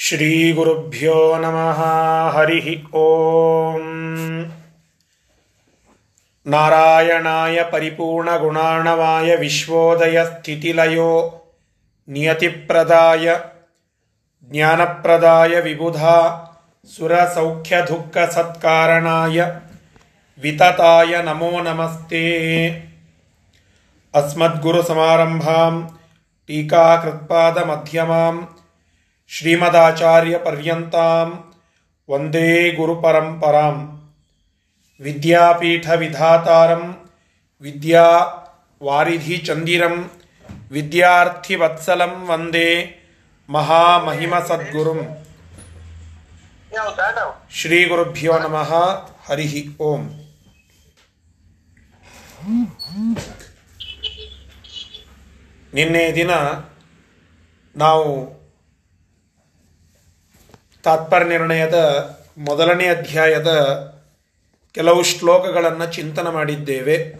श्रीगुरुभ्यो नमः हरिः ॐ नारायणाय परिपूर्णगुणार्णवाय विश्वोदयस्थितिलयो नियतिप्रदाय ज्ञानप्रदाय विबुधा सुरसौख्यदुःखसत्कारणाय वितताय नमो नमस्ते अस्मद्गुरुसमारम्भां ಶ್ರೀಮದಾಚಾರ್ಯ ಶ್ರೀಮದಾಚಾರ್ಯಪರ್ಯಂತಾಂ ವಂದೇ ಗುರುಪರಂಪರಾಂ. ವಿದ್ಯಾಪೀಠ ವಿಧಾತಾರಂ ವಿದ್ಯಾ ವಾರಿಧಿ ಚಂದಿರಂ ವಿದ್ಯಾರ್ಥಿ ವಿದ್ಯಾರ್ಥಿವತ್ಸಲಂ ವಂದೇ ಮಹಾಮಹಿಮಸದ್ಗುರುಂ. ಶ್ರೀ ಗುರುಭ್ಯೋ ನಮಃ, ಹರಿ ಓಂ. ನಿನ್ನೆ ದಿನ ನಾವು ತಾತ್ಪರ್ಯ ನಿರ್ಣಯದ ಮೊದಲನೇ ಅಧ್ಯಾಯದ ಕೆಲವು ಶ್ಲೋಕಗಳನ್ನು ಚಿಂತನ ಮಾಡಿದ್ದೇವೆ.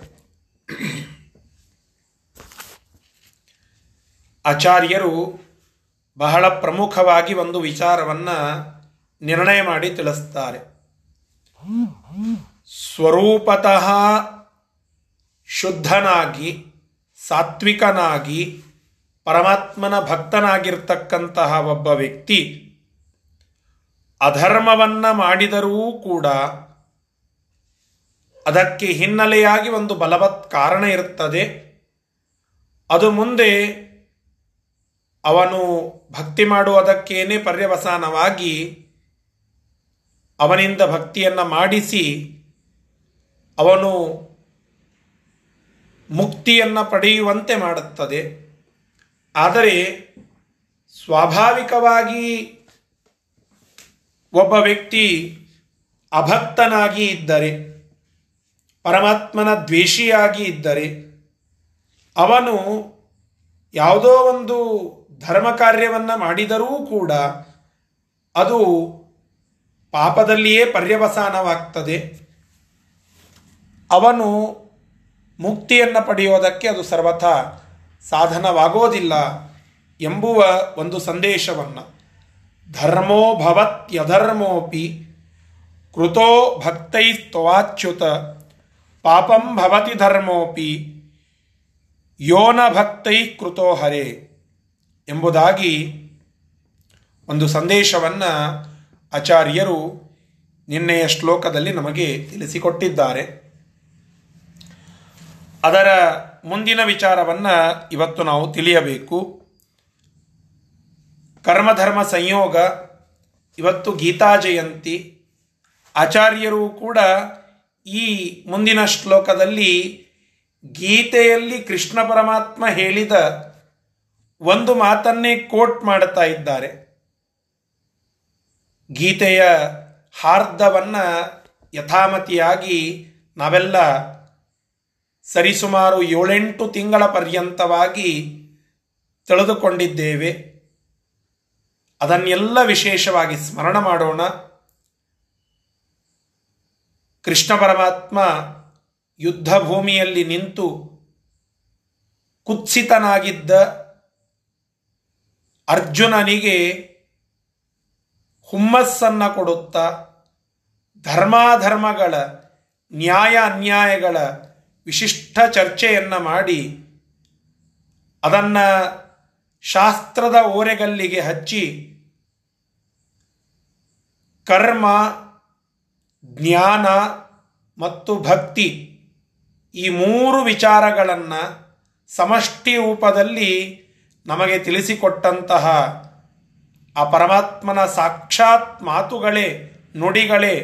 ಆಚಾರ್ಯರು ಬಹಳ ಪ್ರಮುಖವಾಗಿ ಒಂದು ವಿಚಾರವನ್ನು ನಿರ್ಣಯ ಮಾಡಿ ತಿಳಿಸ್ತಾರೆ. ಸ್ವರೂಪತಃ ಶುದ್ಧನಾಗಿ, ಸಾತ್ವಿಕನಾಗಿ, ಪರಮಾತ್ಮನ ಭಕ್ತನಾಗಿರ್ತಕ್ಕಂತಹ ಒಬ್ಬ ವ್ಯಕ್ತಿ ಅಧರ್ಮವನ್ನ ಮಾಡಿದರೂ ಕೂಡ ಅದಕ್ಕೆ ಹಿನ್ನೆಲೆಯಾಗಿ ಒಂದು ಬಲವತ್ ಕಾರಣ ಇರುತ್ತದೆ. ಅದು ಮುಂದೆ ಅವನು ಭಕ್ತಿ ಮಾಡುವುದಕ್ಕೇನೆ ಪರ್ಯವಸಾನವಾಗಿ ಅವನಿಂದ ಭಕ್ತಿಯನ್ನು ಮಾಡಿಸಿ ಅವನು ಮುಕ್ತಿಯನ್ನು ಪಡೆಯುವಂತೆ ಮಾಡುತ್ತದೆ. ಆದರೆ ಸ್ವಾಭಾವಿಕವಾಗಿ ಒಬ್ಬ ವ್ಯಕ್ತಿ ಅಭಕ್ತನಾಗಿ ಇದ್ದರೆ, ಪರಮಾತ್ಮನ ದ್ವೇಷಿಯಾಗಿ ಇದ್ದರೆ, ಅವನು ಯಾವುದೋ ಒಂದು ಧರ್ಮ ಕಾರ್ಯವನ್ನು ಮಾಡಿದರೂ ಕೂಡ ಅದು ಪಾಪದಲ್ಲಿಯೇ ಪರ್ಯವಸಾನವಾಗ್ತದೆ. ಅವನು ಮುಕ್ತಿಯನ್ನು ಪಡೆಯೋದಕ್ಕೆ ಅದು ಸರ್ವಥಾ ಸಾಧನವಾಗೋದಿಲ್ಲ ಎಂಬುವ ಒಂದು ಸಂದೇಶವನ್ನು. ಧರ್ಮೋ ಭವತ್ಯಧರ್ಮೋಪಿ ಕೃತೋ ಭಕ್ತೈಸ್ತವಾಚ್ಯುತ ಪಾಪಂ ಭವತಿ ಧರ್ಮೋಪಿ ಯೋನ ಭಕ್ತೈ ಕೃತೋ ಹರೇ ಎಂಬುದಾಗಿ ಒಂದು ಸಂದೇಶವನ್ನು ಆಚಾರ್ಯರು ನಿನ್ನೆಯ ಶ್ಲೋಕದಲ್ಲಿ ನಮಗೆ ತಿಳಿಸಿಕೊಟ್ಟಿದ್ದಾರೆ. ಅದರ ಮುಂದಿನ ವಿಚಾರವನ್ನು ಇವತ್ತು ನಾವು ತಿಳಿಯಬೇಕು. ಕರ್ಮಧರ್ಮ ಸಂಯೋಗ, ಇವತ್ತು ಗೀತಾ ಜಯಂತಿ. ಆಚಾರ್ಯರು ಕೂಡ ಈ ಮುಂದಿನ ಶ್ಲೋಕದಲ್ಲಿ ಗೀತೆಯಲ್ಲಿ ಕೃಷ್ಣ ಪರಮಾತ್ಮ ಹೇಳಿದ ಒಂದು ಮಾತನ್ನೇ ಕೋಟ್ ಮಾಡುತ್ತಾ ಇದ್ದಾರೆ. ಗೀತೆಯ ಹಾರ್ದವನ್ನು ಯಥಾಮತಿಯಾಗಿ ನಾವೆಲ್ಲ ಸರಿಸುಮಾರು ಏಳೆಂಟು ತಿಂಗಳ ಪರ್ಯಂತವಾಗಿ ತಿಳಿದುಕೊಂಡಿದ್ದೇವೆ. ಅದನ್ನೆಲ್ಲ ವಿಶೇಷವಾಗಿ ಸ್ಮರಣ ಮಾಡೋಣ. ಕೃಷ್ಣ ಪರಮಾತ್ಮ ಯುದ್ಧ ಭೂಮಿಯಲ್ಲಿ ನಿಂತು ಕುತ್ಸಿತನಾಗಿದ್ದ ಅರ್ಜುನನಿಗೆ ಹುಮ್ಮಸ್ಸನ್ನು ಕೊಡುತ್ತಾ ಧರ್ಮಾಧರ್ಮಗಳ ನ್ಯಾಯ ಅನ್ಯಾಯಗಳ ವಿಶಿಷ್ಟ ಚರ್ಚೆಯನ್ನು ಮಾಡಿ ಅದನ್ನು ಶಾಸ್ತ್ರದ ಓರೆಗಲ್ಲಿಗೆ ಹಚ್ಚಿ ಕರ್ಮ, ಜ್ಞಾನ ಮತ್ತು ಭಕ್ತಿ ಈ ಮೂರು ವಿಚಾರಗಳನ್ನು ಸಮಷ್ಟಿ ರೂಪದಲ್ಲಿ ನಮಗೆ ತಿಳಿಸಿಕೊಟ್ಟಂತಹ ಆ ಪರಮಾತ್ಮನ ಸಾಕ್ಷಾತ್ ಮಾತುಗಳೇ, ನುಡಿಗಳೇ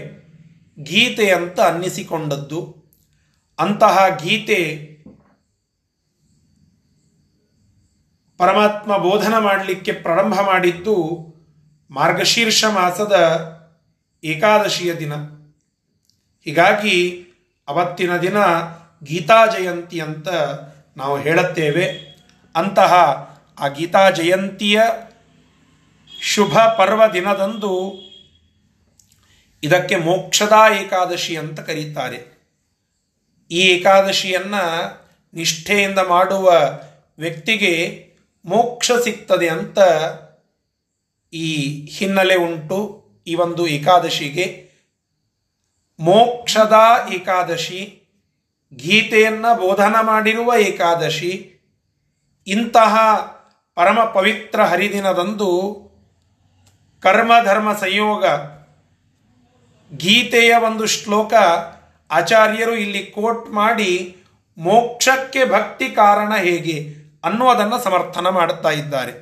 ಗೀತೆ ಅಂತ ಅನ್ನಿಸಿಕೊಂಡದ್ದು. ಅಂತಹ ಗೀತೆ ಪರಮಾತ್ಮ ಬೋಧನ ಮಾಡಲಿಕ್ಕೆ ಪ್ರಾರಂಭ ಮಾಡಿದ್ದು ಮಾರ್ಗಶೀರ್ಷ ಮಾಸದ ಏಕಾದಶಿಯ ದಿನ. ಹೀಗಾಗಿ ಅವತ್ತಿನ ದಿನ ಗೀತಾ ಜಯಂತಿ ಅಂತ ನಾವು ಹೇಳುತ್ತೇವೆ. ಅಂತಹ ಆ ಗೀತಾ ಜಯಂತಿಯ ಶುಭ ಪರ್ವ ದಿನದಂದು ಇದಕ್ಕೆ ಮೋಕ್ಷದ ಏಕಾದಶಿ ಅಂತ ಕರೀತಾರೆ. ಈ ಏಕಾದಶಿಯನ್ನು ನಿಷ್ಠೆಯಿಂದ ಮಾಡುವ ವ್ಯಕ್ತಿಗೆ ಮೋಕ್ಷ ಸಿಗ್ತದೆ ಅಂತ ಈ ಹಿನ್ನೆಲೆ ಉಂಟು. ಈ ಒಂದು ಏಕಾದಶಿಗೆ ಮೋಕ್ಷದ ಏಕಾದಶಿ, ಗೀತೆಯನ್ನು ಬೋಧನ ಮಾಡಿರುವ ಏಕಾದಶಿ, ಇಂತಹ ಪರಮ ಪವಿತ್ರ ಹರಿದಿನದಂದು ಕರ್ಮಧರ್ಮ ಸಂಯೋಗ, ಗೀತೆಯ ಒಂದು ಶ್ಲೋಕ ಆಚಾರ್ಯರು ಇಲ್ಲಿ ಕೋಟ್ ಮಾಡಿ ಮೋಕ್ಷಕ್ಕೆ ಭಕ್ತಿ ಕಾರಣ ಹೇಗೆ ಅನ್ನುವುದನ್ನು ಸಮರ್ಥನ ಮಾಡುತ್ತಾ ಇದ್ದಾರೆ.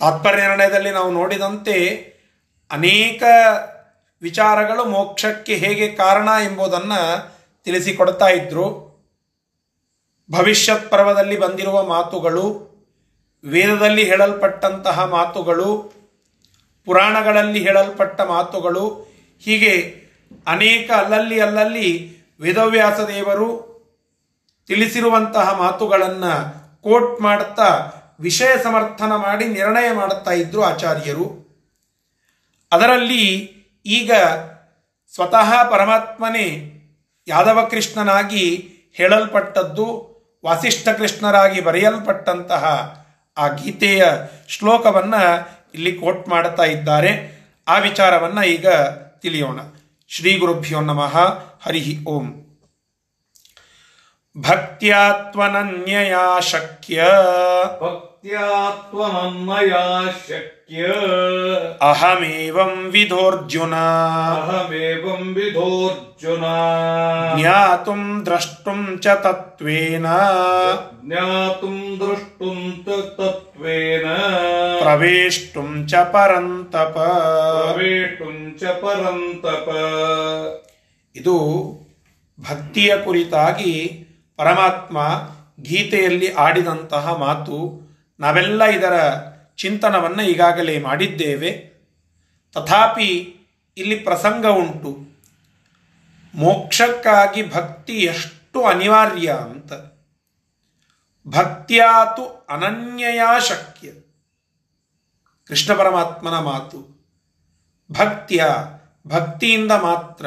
ತಾತ್ಪರ್ಯ ನಿರ್ಣಯದಲ್ಲಿ ನಾವು ನೋಡಿದಂತೆ ಅನೇಕ ವಿಚಾರಗಳು ಮೋಕ್ಷಕ್ಕೆ ಹೇಗೆ ಕಾರಣ ಎಂಬುದನ್ನು ತಿಳಿಸಿಕೊಡ್ತಾ ಇದ್ದರು ಭವಿಷ್ಯತ್ ಪರ್ವದಲ್ಲಿ ಬಂದಿರುವ ಮಾತುಗಳು, ವೇದದಲ್ಲಿ ಹೇಳಲ್ಪಟ್ಟಂತಹ ಮಾತುಗಳು, ಪುರಾಣಗಳಲ್ಲಿ ಹೇಳಲ್ಪಟ್ಟ ಮಾತುಗಳು, ಹೀಗೆ ಅನೇಕ ಅಲ್ಲಲ್ಲಿ ಅಲ್ಲಲ್ಲಿ ವೇದವ್ಯಾಸ ದೇವರು ತಿಳಿಸಿರುವಂತಹ ಮಾತುಗಳನ್ನು ಕೋಟ್ ಮಾಡುತ್ತಾ ವಿಷಯ ಸಮರ್ಥನ ಮಾಡಿ ನಿರ್ಣಯ ಮಾಡುತ್ತಾ ಇದ್ದರು ಆಚಾರ್ಯರು. ಅದರಲ್ಲಿ ಈಗ ಸ್ವತಃ ಪರಮಾತ್ಮನೇ ಯಾದವ ಕೃಷ್ಣನಾಗಿ ಹೇಳಲ್ಪಟ್ಟದ್ದು, ವಾಸಿಷ್ಠ ಕೃಷ್ಣರಾಗಿ ಬರೆಯಲ್ಪಟ್ಟಂತಹ ಆ ಗೀತೆಯ ಶ್ಲೋಕವನ್ನು ಇಲ್ಲಿ ಕೋಟ್ ಮಾಡುತ್ತಾ ಇದ್ದಾರೆ. ಆ ವಿಚಾರವನ್ನು ಈಗ ತಿಳಿಯೋಣ. ಶ್ರೀ ಗುರುಭ್ಯೋ ನಮಃ. ಹರಿ ಓಂ. ಭಕ್ತ್ಯಾತ್ವನನ್ಯಯಾ ಶಕ್ಯ ತ್ವಮನ್ಮಯಾ ಶಕ್ಯ ಅಹಮೇವಂ ವಿಧೋರ್ಜುನ ಅಹಮೇವಂ ವಿಧೋರ್ಜುನ ಜ್ಞಾತುಂ ದ್ರಷ್ಟುಂ ಚ ತತ್ವೇನ ಜ್ಞಾತು ದ್ರಷ್ಟು ತ ತತ್ವೇನ ಪ್ರವೇಷ್ಟು ಚ ಪರಂತಪ ಪ್ರವೇಷ್ಟು ಚ ಪರಂತಪ ಇದು ಭಕ್ತಿಯ ಕುರಿತಾಗಿ ಪರಮಾತ್ಮ ಗೀತೆಯಲ್ಲಿ ಆಡಿದಂತಹ ಮಾತು ನಾವೆಲ್ಲ ಇದರ ಚಿಂತನವನ್ನು ಈಗಾಗಲೇ ಮಾಡಿದ್ದೇವೆ. ತಥಾಪಿ ಇಲ್ಲಿ ಪ್ರಸಂಗ ಉಂಟು. ಮೋಕ್ಷಕ್ಕಾಗಿ ಭಕ್ತಿ ಎಷ್ಟು ಅನಿವಾರ್ಯ ಅಂತ. ಭಕ್ತ್ಯಾತು ಅನನ್ಯಯಾ ಶಕ್ಯ. ಕೃಷ್ಣ ಪರಮಾತ್ಮನ ಮಾತು. ಭಕ್ತಿಯ, ಭಕ್ತಿಯಿಂದ ಮಾತ್ರ.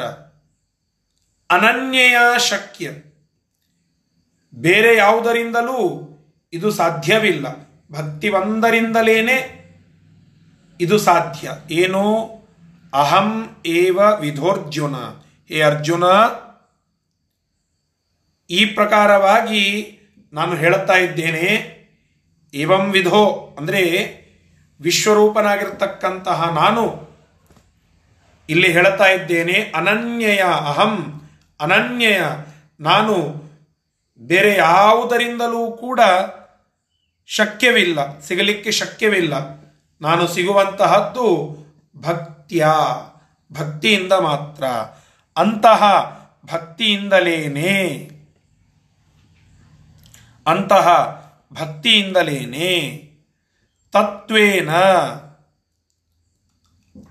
ಅನನ್ಯಯ ಶಕ್ಯ. ಬೇರೆ ಯಾವುದರಿಂದಲೂ ಇದು ಸಾಧ್ಯವಿಲ್ಲ. ಭಕ್ತಿ ಒಂದರಿಂದಲೇನೆ ಇದು ಸಾಧ್ಯ. ಏನು ಅಹಂ ಏವ ವಿಧೋರ್ಜುನ. ಹೇ ಅರ್ಜುನ, ಈ ಪ್ರಕಾರವಾಗಿ ನಾನು ಹೇಳುತ್ತಾ ಇದ್ದೇನೆ. ಏವಂ ವಿಧೋ ಅಂದರೆ ವಿಶ್ವರೂಪನಾಗಿರ್ತಕ್ಕಂತಹ ನಾನು ಇಲ್ಲಿ ಹೇಳ್ತಾ ಇದ್ದೇನೆ. ಅನನ್ಯಯ, ಅಹಂ, ಅನನ್ಯಯ. ನಾನು ಬೇರೆ ಯಾವುದರಿಂದಲೂ ಕೂಡ ಶಕ್ಯವಿಲ್ಲ, ಸಿಗಲಿಕ್ಕೆ ಶಕ್ಯವಿಲ್ಲ. ನಾನು ಸಿಗುವಂತಹದ್ದು ಭಕ್ತಿಯ, ಭಕ್ತಿಯಿಂದ ಮಾತ್ರ. ಅಂತಹ ಭಕ್ತಿಯಿಂದಲೇನೆ. ಅಂತಹ ಭಕ್ತಿಯಿಂದಲೇನೆ. ತತ್ವೇನ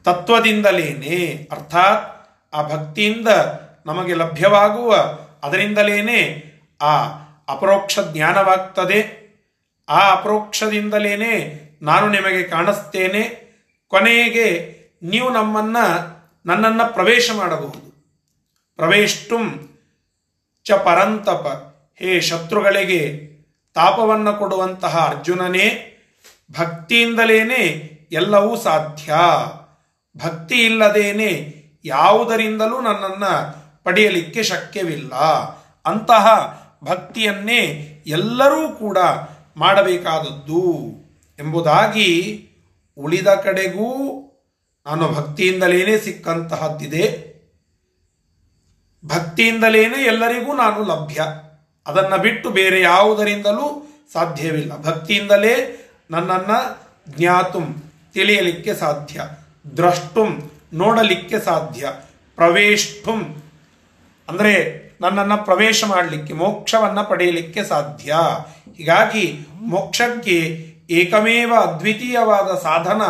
ತತ್ವದಿಂದಲೇನೆ. ಅರ್ಥಾತ್ ಆ ಭಕ್ತಿಯಿಂದ ನಮಗೆ ಲಭ್ಯವಾಗುವ, ಅದರಿಂದಲೇನೆ ಆ ಅಪರೋಕ್ಷ ಜ್ಞಾನವಾಗ್ತದೆ. ಆ ಅಪರೋಕ್ಷದಿಂದಲೇನೆ ನಾನು ನಿಮಗೆ ಕಾಣಿಸ್ತೇನೆ. ಕೊನೆಗೆ ನೀವು ನಮ್ಮನ್ನ, ನನ್ನನ್ನು ಪ್ರವೇಶ ಮಾಡಬಹುದು. ಪ್ರವೇಷ್ಟುಂ ಚ ಪರಂತಪ. ಹೇ ಶತ್ರುಗಳಿಗೆ, ತಾಪವನ್ನು ಕೊಡುವಂತಹ ಅರ್ಜುನನೇ, ಭಕ್ತಿಯಿಂದಲೇನೆ ಎಲ್ಲವೂ ಸಾಧ್ಯ. ಭಕ್ತಿ ಇಲ್ಲದೇನೆ ಯಾವುದರಿಂದಲೂ ನನ್ನನ್ನು ಪಡೆಯಲಿಕ್ಕೆ ಶಕ್ಯವಿಲ್ಲ. ಅಂತಹ ಭಕ್ತಿಯನ್ನೇ ಎಲ್ಲರೂ ಕೂಡ ಮಾಡಬೇಕಾದದ್ದು ಎಂಬುದಾಗಿ ಉಳಿದ ಕಡೆಗೂ ನಾನು ಭಕ್ತಿಯಿಂದಲೇ ಸಿಕ್ಕಂತಹದ್ದಿದೆ. ಭಕ್ತಿಯಿಂದಲೇ ಎಲ್ಲರಿಗೂ ನಾನು ಲಭ್ಯ. ಅದನ್ನು ಬಿಟ್ಟು ಬೇರೆ ಯಾವುದರಿಂದಲೂ ಸಾಧ್ಯವಿಲ್ಲ. ಭಕ್ತಿಯಿಂದಲೇ ನನ್ನನ್ನು ಜ್ಞಾತುಂ, ತಿಳಿಯಲಿಕ್ಕೆ ಸಾಧ್ಯ. ದ್ರಷ್ಟುಂ, ನೋಡಲಿಕ್ಕೆ ಸಾಧ್ಯ. ಪ್ರವೇಷ್ಟುಂ ಅಂದರೆ ನನ್ನನ್ನು ಪ್ರವೇಶ ಮಾಡಲಿಕ್ಕೆ, ಮೋಕ್ಷವನ್ನು ಪಡೆಯಲಿಕ್ಕೆ ಸಾಧ್ಯ. ಹೀಗಾಗಿ ಮೋಕ್ಷಕ್ಕೆ ಏಕಮೇವ ಅದ್ವಿತೀಯವಾದ ಸಾಧನ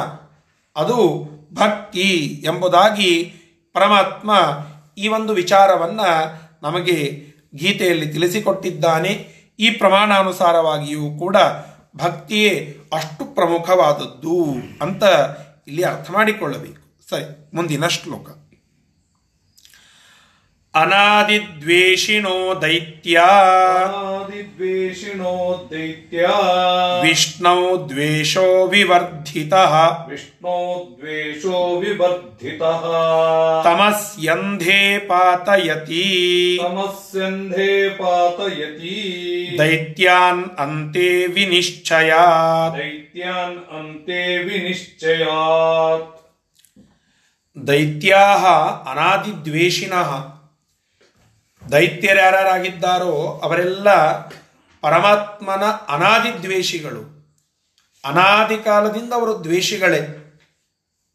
ಅದು ಭಕ್ತಿ ಎಂಬುದಾಗಿ ಪರಮಾತ್ಮ ಈ ಒಂದು ವಿಚಾರವನ್ನು ನಮಗೆ ಗೀತೆಯಲ್ಲಿ ತಿಳಿಸಿಕೊಟ್ಟಿದ್ದಾನೆ. ಈ ಪ್ರಮಾಣಾನುಸಾರವಾಗಿಯೂ ಕೂಡ ಭಕ್ತಿಯೇ ಅಷ್ಟು ಪ್ರಮುಖವಾದದ್ದು ಅಂತ ಇಲ್ಲಿ ಅರ್ಥ ಮಾಡಿಕೊಳ್ಳಬೇಕು. ಸರಿ, ಮುಂದಿನ ಶ್ಲೋಕ. ಅನಾದಿದ್ವೇಷಿಣೋ ದೈತ್ಯ ಆದಿದ್ವೇಷಿಣೋ ದೈತ್ಯ ವಿಷ್ಣು ದ್ವೇಷೋ ವಿವರ್ಧಿತ ವಿಷ್ಣೋ ದ್ವೇಷೋ ವಿವರ್ಧಿತಃ ತಮಸ್ಯಂಧೇ ಪಾತಯತಿ ತಮಸ್ಯಂಧೇ ಪಾತಯತಿ ದೈತ್ಯಾನ್ ಅಂತೆ ವಿನಿಶ್ಚಯಾತ್ ದೈತ್ಯಾನ್ ಅಂತೆ ವಿನಿಶ್ಚಯಾತ್ ದೈತ್ಯಾ ಅನಾದಿದ್ವೇಷಿಣಃ ದೈತ್ಯರು ಯಾರ್ಯಾರಾಗಿದ್ದಾರೋ ಅವರೆಲ್ಲ ಪರಮಾತ್ಮನ ಅನಾದಿ ದ್ವೇಷಿಗಳು. ಅನಾದಿ ಕಾಲದಿಂದ ಅವರು ದ್ವೇಷಿಗಳೇ.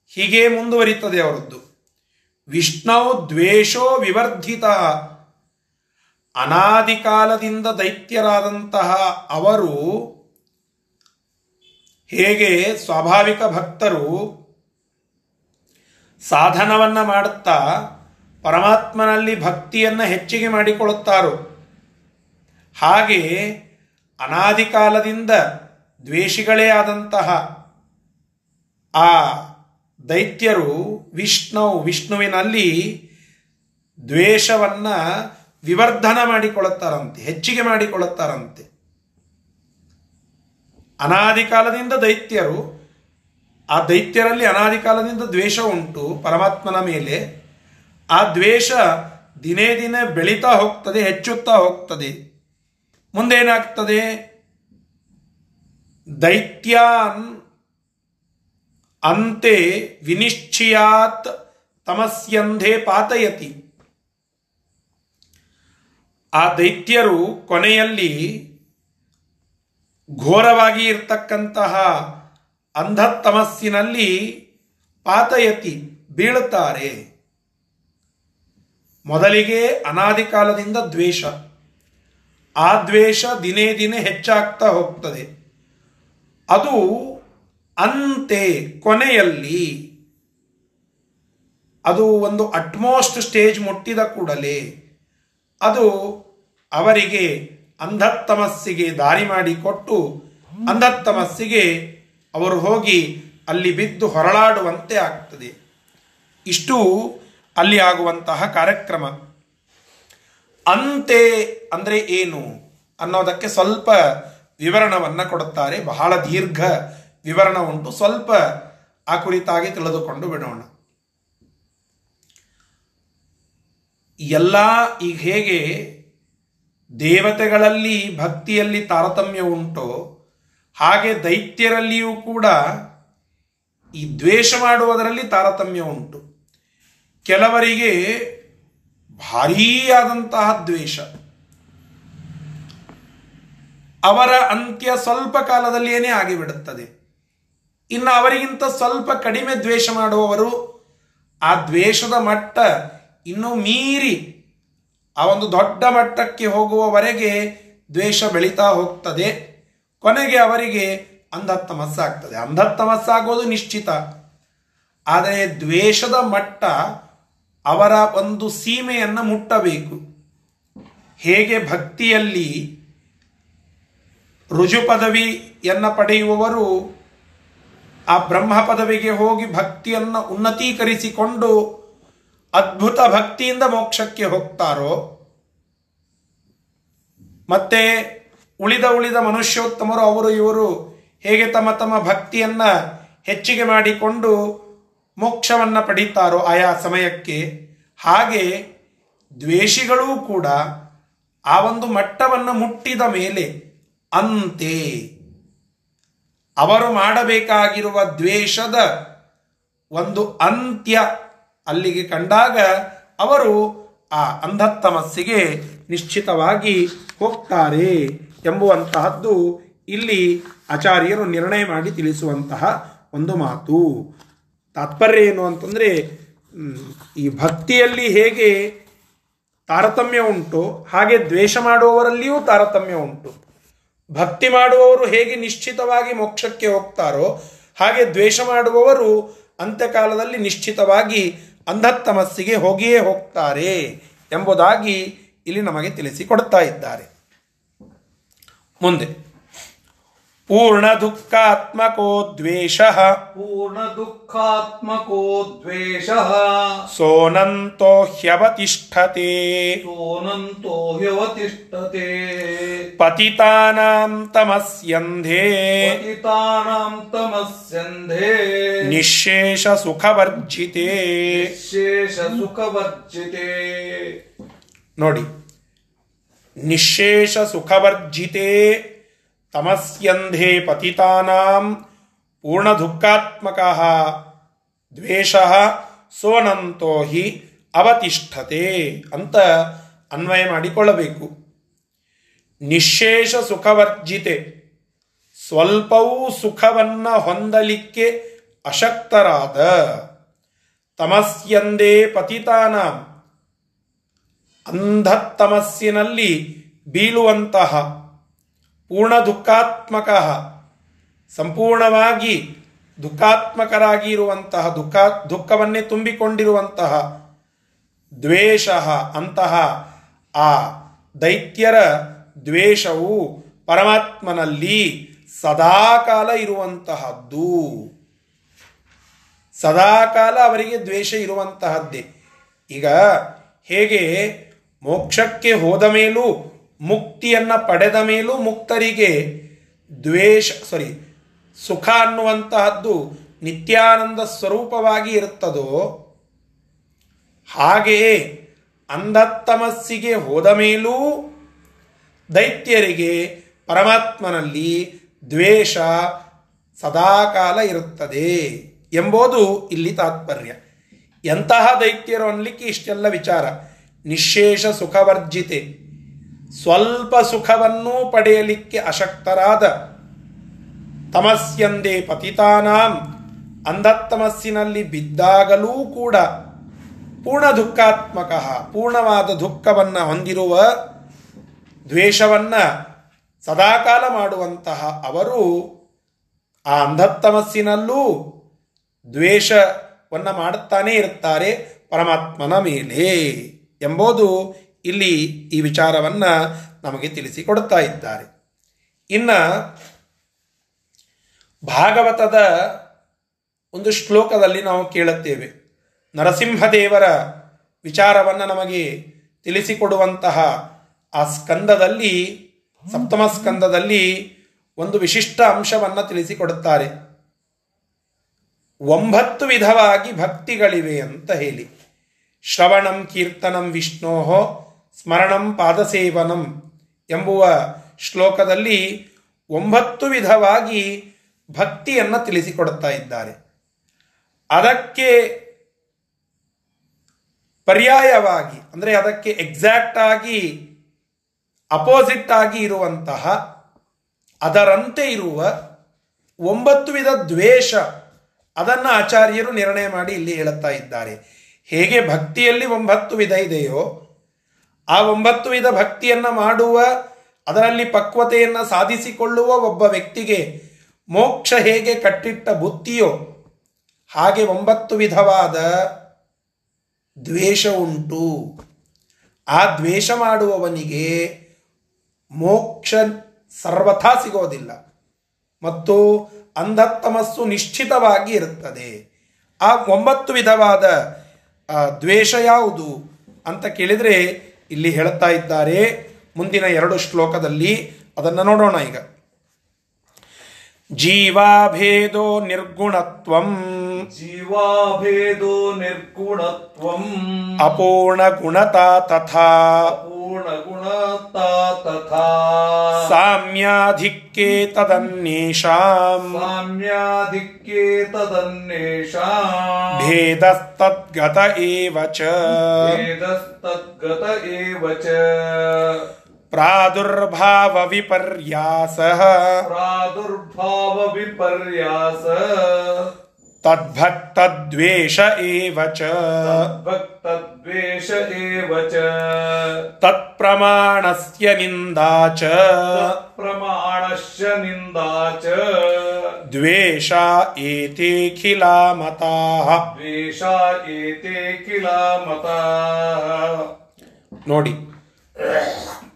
ಹೀಗೆ ಮುಂದುವರಿತದೆ ಅವರದ್ದು. ವಿಷ್ಣು ದ್ವೇಷೋ ವಿವರ್ಧಿತ. ಅನಾದಿ ಕಾಲದಿಂದ ದೈತ್ಯರಾದಂತಹ ಅವರು ಹೇಗೆ ಸ್ವಾಭಾವಿಕ ಭಕ್ತರು ಸಾಧನವನ್ನ ಮಾಡುತ್ತಾ ಪರಮಾತ್ಮನಲ್ಲಿ ಭಕ್ತಿಯನ್ನು ಹೆಚ್ಚಿಗೆ ಮಾಡಿಕೊಳ್ಳುತ್ತಾರೋ? ಹಾಗೆ ಅನಾದಿ ಕಾಲದಿಂದ ದ್ವೇಷಿಗಳೇ ಆದಂತಹ ಆ ದೈತ್ಯರು ವಿಷ್ಣು, ವಿಷ್ಣುವಿನಲ್ಲಿ ದ್ವೇಷವನ್ನ ವಿವರ್ಧನ ಮಾಡಿಕೊಳ್ಳುತ್ತಾರಂತೆ, ಹೆಚ್ಚಿಗೆ ಮಾಡಿಕೊಳ್ಳುತ್ತಾರಂತೆ. ಅನಾದಿ ಕಾಲದಿಂದ ದೈತ್ಯರು, ಆ ದೈತ್ಯರಲ್ಲಿ ಅನಾದಿ ಕಾಲದಿಂದ ದ್ವೇಷ ಉಂಟು ಪರಮಾತ್ಮನ ಮೇಲೆ. ಆ ದ್ವೇಷ ದಿನೇ ದಿನೇ ಬೆಳೀತಾ ಹೋಗ್ತದೆ, ಹೆಚ್ಚುತ್ತಾ ಹೋಗ್ತದೆ. ಮುಂದೇನಾಗ್ತದೆ? ದೈತ್ಯಾನ್ ಅಂತೆ ವಿನಿಶ್ಚಯಾತ್ ತಮಸ್ಯಂಧೆ ಪಾತಯತಿ. ಆ ದೈತ್ಯರು ಕೊನೆಯಲ್ಲಿ ಘೋರವಾಗಿ ಇರ್ತಕ್ಕಂತಹ ಅಂಧತಮಸ್ಸಿನಲ್ಲಿ ಪಾತಯತಿ, ಬೀಳುತ್ತಾರೆ. ಮೊದಲಿಗೆ ಅನಾದಿ ಕಾಲದಿಂದ ದ್ವೇಷ. ಆ ದ್ವೇಷ ದಿನೇ ದಿನೇ ಹೆಚ್ಚಾಗ್ತಾ ಹೋಗ್ತದೆ. ಅದು ಅಂತೆ ಕೊನೆಯಲ್ಲಿ ಅದು ಒಂದು ಅಟ್ಮೋಸ್ಟ್ ಸ್ಟೇಜ್ ಮುಟ್ಟಿದ ಕೂಡಲೇ ಅದು ಅವರಿಗೆ ಅಂಧತ್ತಮಸ್ಸಿಗೆ ದಾರಿ ಮಾಡಿಕೊಟ್ಟು ಅಂಧತ್ತಮಸ್ಸಿಗೆ ಅವರು ಹೋಗಿ ಅಲ್ಲಿ ಬಿದ್ದು ಹೊರಳಾಡುವಂತೆ ಆಗ್ತದೆ. ಇಷ್ಟು ಅಲ್ಲಿ ಆಗುವಂತಹ ಕಾರ್ಯಕ್ರಮ. ಅಂತೆ ಅಂದರೆ ಏನು ಅನ್ನೋದಕ್ಕೆ ಸ್ವಲ್ಪ ವಿವರಣವನ್ನು ಕೊಡುತ್ತಾರೆ. ಬಹಳ ದೀರ್ಘ ವಿವರಣ ಉಂಟು. ಸ್ವಲ್ಪ ಆ ಕುರಿತಾಗಿ ತಿಳಿದುಕೊಂಡು ಬಿಡೋಣ. ಎಲ್ಲ ಈಗ ಹೇಗೆ ದೇವತೆಗಳಲ್ಲಿ ಭಕ್ತಿಯಲ್ಲಿ ತಾರತಮ್ಯ ಉಂಟೋ, ಹಾಗೆ ದೈತ್ಯರಲ್ಲಿಯೂ ಕೂಡ ಈ ದ್ವೇಷ ಮಾಡುವುದರಲ್ಲಿ ತಾರತಮ್ಯ ಉಂಟು. ಕೆಲವರಿಗೆ ಭಾರೀಯಾದಂತಹ ದ್ವೇಷ. ಅವರ ಅಂತ್ಯ ಸ್ವಲ್ಪ ಕಾಲದಲ್ಲಿಯೇ ಆಗಿಬಿಡುತ್ತದೆ. ಇನ್ನು ಅವರಿಗಿಂತ ಸ್ವಲ್ಪ ಕಡಿಮೆ ದ್ವೇಷ ಮಾಡುವವರು ಆ ದ್ವೇಷದ ಮಟ್ಟ ಇನ್ನೂ ಮೀರಿ ಆ ಒಂದು ದೊಡ್ಡ ಮಟ್ಟಕ್ಕೆ ಹೋಗುವವರೆಗೆ ದ್ವೇಷ ಬೆಳೀತಾ ಹೋಗ್ತದೆ. ಕೊನೆಗೆ ಅವರಿಗೆ ಅಂಧತ್ತಮಸ್ಸಾಗ್ತದೆ ಅಂಧತ್ತಮಸ್ಸಾಗೋದು ನಿಶ್ಚಿತ. ಆದರೆ ದ್ವೇಷದ ಮಟ್ಟ ಅವರ ಒಂದು ಸೀಮೆಯನ್ನು ಮುಟ್ಟಬೇಕು. ಹೇಗೆ ಭಕ್ತಿಯಲ್ಲಿ ರುಜು ಪದವಿಯನ್ನು ಪಡೆಯುವವರು ಆ ಬ್ರಹ್ಮ ಪದವಿಗೆ ಹೋಗಿ ಭಕ್ತಿಯನ್ನು ಉನ್ನತೀಕರಿಸಿಕೊಂಡು ಅದ್ಭುತ ಭಕ್ತಿಯಿಂದ ಮೋಕ್ಷಕ್ಕೆ ಹೋಗ್ತಾರೋ, ಮತ್ತೆ ಉಳಿದ ಉಳಿದ ಮನುಷ್ಯೋತ್ತಮರು ಅವರು ಇವರು ಹೇಗೆ ತಮ್ಮ ತಮ್ಮ ಭಕ್ತಿಯನ್ನು ಹೆಚ್ಚಿಗೆ ಮಾಡಿಕೊಂಡು ಮೋಕ್ಷವನ್ನ ಪಡೀತಾರೋ ಆಯಾ ಸಮಯಕ್ಕೆ, ಹಾಗೆ ದ್ವೇಷಿಗಳೂ ಕೂಡ ಆ ಒಂದು ಮಟ್ಟವನ್ನು ಮುಟ್ಟಿದ ಮೇಲೆ ಅಂತೆ. ಅವರು ಮಾಡಬೇಕಾಗಿರುವ ದ್ವೇಷದ ಒಂದು ಅಂತ್ಯ ಅಲ್ಲಿಗೆ ಕಂಡಾಗ ಅವರು ಆ ಅಂಧತ್ತಮಸ್ಸಿಗೆ ನಿಶ್ಚಿತವಾಗಿ ಹೋಗ್ತಾರೆ ಎಂಬುವಂತಹದ್ದು ಇಲ್ಲಿ ಆಚಾರ್ಯರು ನಿರ್ಣಯ ಮಾಡಿ ತಿಳಿಸುವಂತಹ ಒಂದು ಮಾತು. ತಾತ್ಪರ್ಯ ಏನು ಅಂತಂದರೆ ಈ ಭಕ್ತಿಯಲ್ಲಿ ಹೇಗೆ ತಾರತಮ್ಯ ಉಂಟು, ಹಾಗೆ ದ್ವೇಷ ಮಾಡುವವರಲ್ಲಿಯೂ ತಾರತಮ್ಯ ಉಂಟು. ಭಕ್ತಿ ಮಾಡುವವರು ಹೇಗೆ ನಿಶ್ಚಿತವಾಗಿ ಮೋಕ್ಷಕ್ಕೆ ಹೋಗ್ತಾರೋ, ಹಾಗೆ ದ್ವೇಷ ಮಾಡುವವರು ಅಂತ್ಯಕಾಲದಲ್ಲಿ ನಿಶ್ಚಿತವಾಗಿ ಅಂಧತ್ತಮಸ್ಸಿಗೆ ಹೋಗಿಯೇ ಹೋಗ್ತಾರೆ ಎಂಬುದಾಗಿ ಇಲ್ಲಿ ನಮಗೆ ತಿಳಿಸಿಕೊಡ್ತಾ ಇದ್ದಾರೆ. ಮುಂದೆ. पूर्ण दुःखात्मको द्वेषः पूर्ण दुःखात्मको द्वेषः सोऽनन्तो ह्यवतिष्ठते। सोऽनन्तो ह्यवतिष्ठते। पतितानां तमस्यन्धे। पतितानां तमस्यन्धे। निःशेष सुखवर्जिते निःशेष सुखवर्जिते नोडि निःशेष सुखवर्जिते ತಮಸ್ಯಂಧೇ ಪತಿತಾನಾಂ ಪೂರ್ಣ ದುಃಖಾತ್ಮಕ ದ್ವೇಷ ಸೋನಂತೋ ಹಿ ಅವತಿಷ್ಠತೆ ಅಂತ ಅನ್ವಯ ಮಾಡಿಕೊಳ್ಳಬೇಕು. ನಿಶೇಷ ಸುಖವರ್ಜಿತೆ, ಸ್ವಲ್ಪವೂ ಸುಖವನ್ನ ಹೊಂದಲಿಕ್ಕೆ ಅಶಕ್ತರಾದ ತಮಸ್ಯಂದೇ ಪತಿತಾನ, ಅಂಧತ್ತಮಸ್ಸಿನಲ್ಲಿ ಬೀಳುವಂತಹ ಪೂರ್ಣ ದುಃಖಾತ್ಮಕ, ಸಂಪೂರ್ಣವಾಗಿ ದುಃಖಾತ್ಮಕರಾಗಿ ಇರುವಂತಹ, ದುಃಖ, ದುಃಖವನ್ನೇ ತುಂಬಿಕೊಂಡಿರುವಂತಹ ದ್ವೇಷ, ಅಂತಹ ಆ ದೈತ್ಯರ ದ್ವೇಷವು ಪರಮಾತ್ಮನಲ್ಲಿ ಸದಾಕಾಲ ಇರುವಂತಹದ್ದು. ಸದಾಕಾಲ ಅವರಿಗೆ ದ್ವೇಷ ಇರುವಂತಹದ್ದೇ. ಈಗ ಹೇಗೆ ಮೋಕ್ಷಕ್ಕೆ ಹೋದ ಮೇಲೂ ಮುಕ್ತಿಯನ್ನ ಪಡೆದ ಮೇಲೂ ಮುಕ್ತರಿಗೆ ದ್ವೇಷ ಸಾರಿ ಸುಖ ಅನ್ನುವಂತಹದ್ದು ನಿತ್ಯಾನಂದ ಸ್ವರೂಪವಾಗಿ ಇರುತ್ತದೋ, ಹಾಗೆಯೇ ಅಂಧತಮಸ್ಸಿಗೆ ಹೋದ ಮೇಲೂ ದೈತ್ಯರಿಗೆ ಪರಮಾತ್ಮನಲ್ಲಿ ದ್ವೇಷ ಸದಾಕಾಲ ಇರುತ್ತದೆ ಎಂಬುದು ಇಲ್ಲಿ ತಾತ್ಪರ್ಯ. ಎಂತಹ ದೈತ್ಯರು ಅನ್ಲಿಕ್ಕೆ ಇಷ್ಟೆಲ್ಲ ವಿಚಾರ. ನಿಶೇಷ ಸುಖವರ್ಜಿತೆ ಸ್ವಲ್ಪ ಸುಖವನ್ನೂ ಪಡೆಯಲಿಕ್ಕೆ ಅಶಕ್ತರಾದ ತಮಸ್ಯಂದೇ ಪತಿತಾನಾಂ. ಅಂಧತಮಸ್ಸಿನಲ್ಲಿ ಬಿದ್ದಾಗಲೂ ಕೂಡ ಪೂರ್ಣ ದುಃಖಾತ್ಮಕ, ಪೂರ್ಣವಾದ ದುಃಖವನ್ನು ಹೊಂದಿರುವ, ದ್ವೇಷವನ್ನು ಸದಾಕಾಲ ಮಾಡುವಂತಹ ಅವರು ಆ ಅಂಧತಮಸ್ಸಿನಲ್ಲೂ ದ್ವೇಷವನ್ನು ಮಾಡುತ್ತಾನೇ ಇರುತ್ತಾರೆ ಪರಮಾತ್ಮನ ಮೇಲೆ ಎಂಬುದು ಇಲ್ಲಿ ಈ ವಿಚಾರವನ್ನ ನಮಗೆ ತಿಳಿಸಿಕೊಡ್ತಾ ಇದ್ದಾರೆ. ಇನ್ನ ಭಾಗವತದ ಒಂದು ಶ್ಲೋಕದಲ್ಲಿ ನಾವು ಕೇಳುತ್ತೇವೆ. ನರಸಿಂಹದೇವರ ವಿಚಾರವನ್ನು ನಮಗೆ ತಿಳಿಸಿಕೊಡುವಂತಹ ಆ ಸ್ಕಂದದಲ್ಲಿ, ಸಪ್ತಮ ಸ್ಕಂದದಲ್ಲಿ ಒಂದು ವಿಶಿಷ್ಟ ಅಂಶವನ್ನು ತಿಳಿಸಿಕೊಡುತ್ತಾರೆ. ಒಂಬತ್ತು ವಿಧವಾಗಿ ಭಕ್ತಿಗಳಿವೆ ಅಂತ ಹೇಳಿ. ಶ್ರವಣಂ ಕೀರ್ತನಂ ವಿಷ್ಣೋಹೋ ಸ್ಮರಣಂ ಪಾದಸೇವನಂ ಎಂಬುವ ಶ್ಲೋಕದಲ್ಲಿ ಒಂಬತ್ತು ವಿಧವಾಗಿ ಭಕ್ತಿಯನ್ನು ತಿಳಿಸಿಕೊಡುತ್ತಾ ಇದ್ದಾರೆ. ಅದಕ್ಕೆ ಪರ್ಯಾಯವಾಗಿ, ಅಂದರೆ ಅದಕ್ಕೆ ಎಕ್ಸಾಕ್ಟ್ ಆಗಿ ಅಪೋಸಿಟ್ ಆಗಿ ಇರುವಂತಹ, ಅದರಂತೆ ಇರುವ ಒಂಬತ್ತು ವಿಧ ದ್ವೇಷ ಅದನ್ನು ಆಚಾರ್ಯರು ನಿರ್ಣಯ ಮಾಡಿ ಇಲ್ಲಿ ಹೇಳುತ್ತಾ ಇದ್ದಾರೆ. ಹೇಗೆ ಭಕ್ತಿಯಲ್ಲಿ ಒಂಬತ್ತು ವಿಧ ಇದೆಯೋ ಆ ಒಂಬತ್ತು ವಿಧ ಭಕ್ತಿಯನ್ನ ಮಾಡುವ, ಅದರಲ್ಲಿ ಪಕ್ವತೆಯನ್ನು ಸಾಧಿಸಿಕೊಳ್ಳುವ ಒಬ್ಬ ವ್ಯಕ್ತಿಗೆ ಮೋಕ್ಷ ಹೇಗೆ ಕಟ್ಟಿಟ್ಟ ಬುತ್ತಿಯೋ ಹಾಗೆ ಒಂಬತ್ತು ವಿಧವಾದ ದ್ವೇಷ ಉಂಟು. ಆ ದ್ವೇಷ ಮಾಡುವವನಿಗೆ ಮೋಕ್ಷ ಸರ್ವಥಾ ಸಿಗೋದಿಲ್ಲ. ಮತ್ತು ಅಂಧತಮಸ್ಸು ನಿಶ್ಚಿತವಾಗಿ ಇರುತ್ತದೆ. ಆ ಒಂಬತ್ತು ವಿಧವಾದ ದ್ವೇಷ ಯಾವುದು ಅಂತ ಕೇಳಿದರೆ ಇಲ್ಲಿ ಹೇಳುತ್ತಾ ಇದ್ದಾರೆ ಮುಂದಿನ ಎರಡು ಶ್ಲೋಕದಲ್ಲಿ. ಅದನ್ನು ನೋಡೋಣ ಈಗ. ಜೀವಾಭೇದೋ ನಿರ್ಗುಣತ್ವಂ. ಜೀವಾಭೇದೋ ನಿರ್ಗುಣತ್ವಂ. ಅಪೂರ್ಣ ಗುಣತಾ ತಥಾ. गुण गुणता तथा साम्याधिक्ये तदन्येषाम् साम्याधिक्ये तदन्येषाम् भेदस्तद्गत एव च भेदस्तद्गत एव च प्रादुर्भाव विपर्यासः प्रादुर्भाव विपर्यासः ತದ್ಭಕ್ತದ್ವೇಷ ಏವ ಚ भक्तद्वेष एव च ತತ್ಪ್ರಮಾಣಸ್ಯ ನಿಂದಾ ಚ प्रमाणस्य निन्दा च ದ್ವೇಷ ಏತೇಖಿಲಾ ಮತಾಃ द्वेषा एते किल मता ನೋಡಿ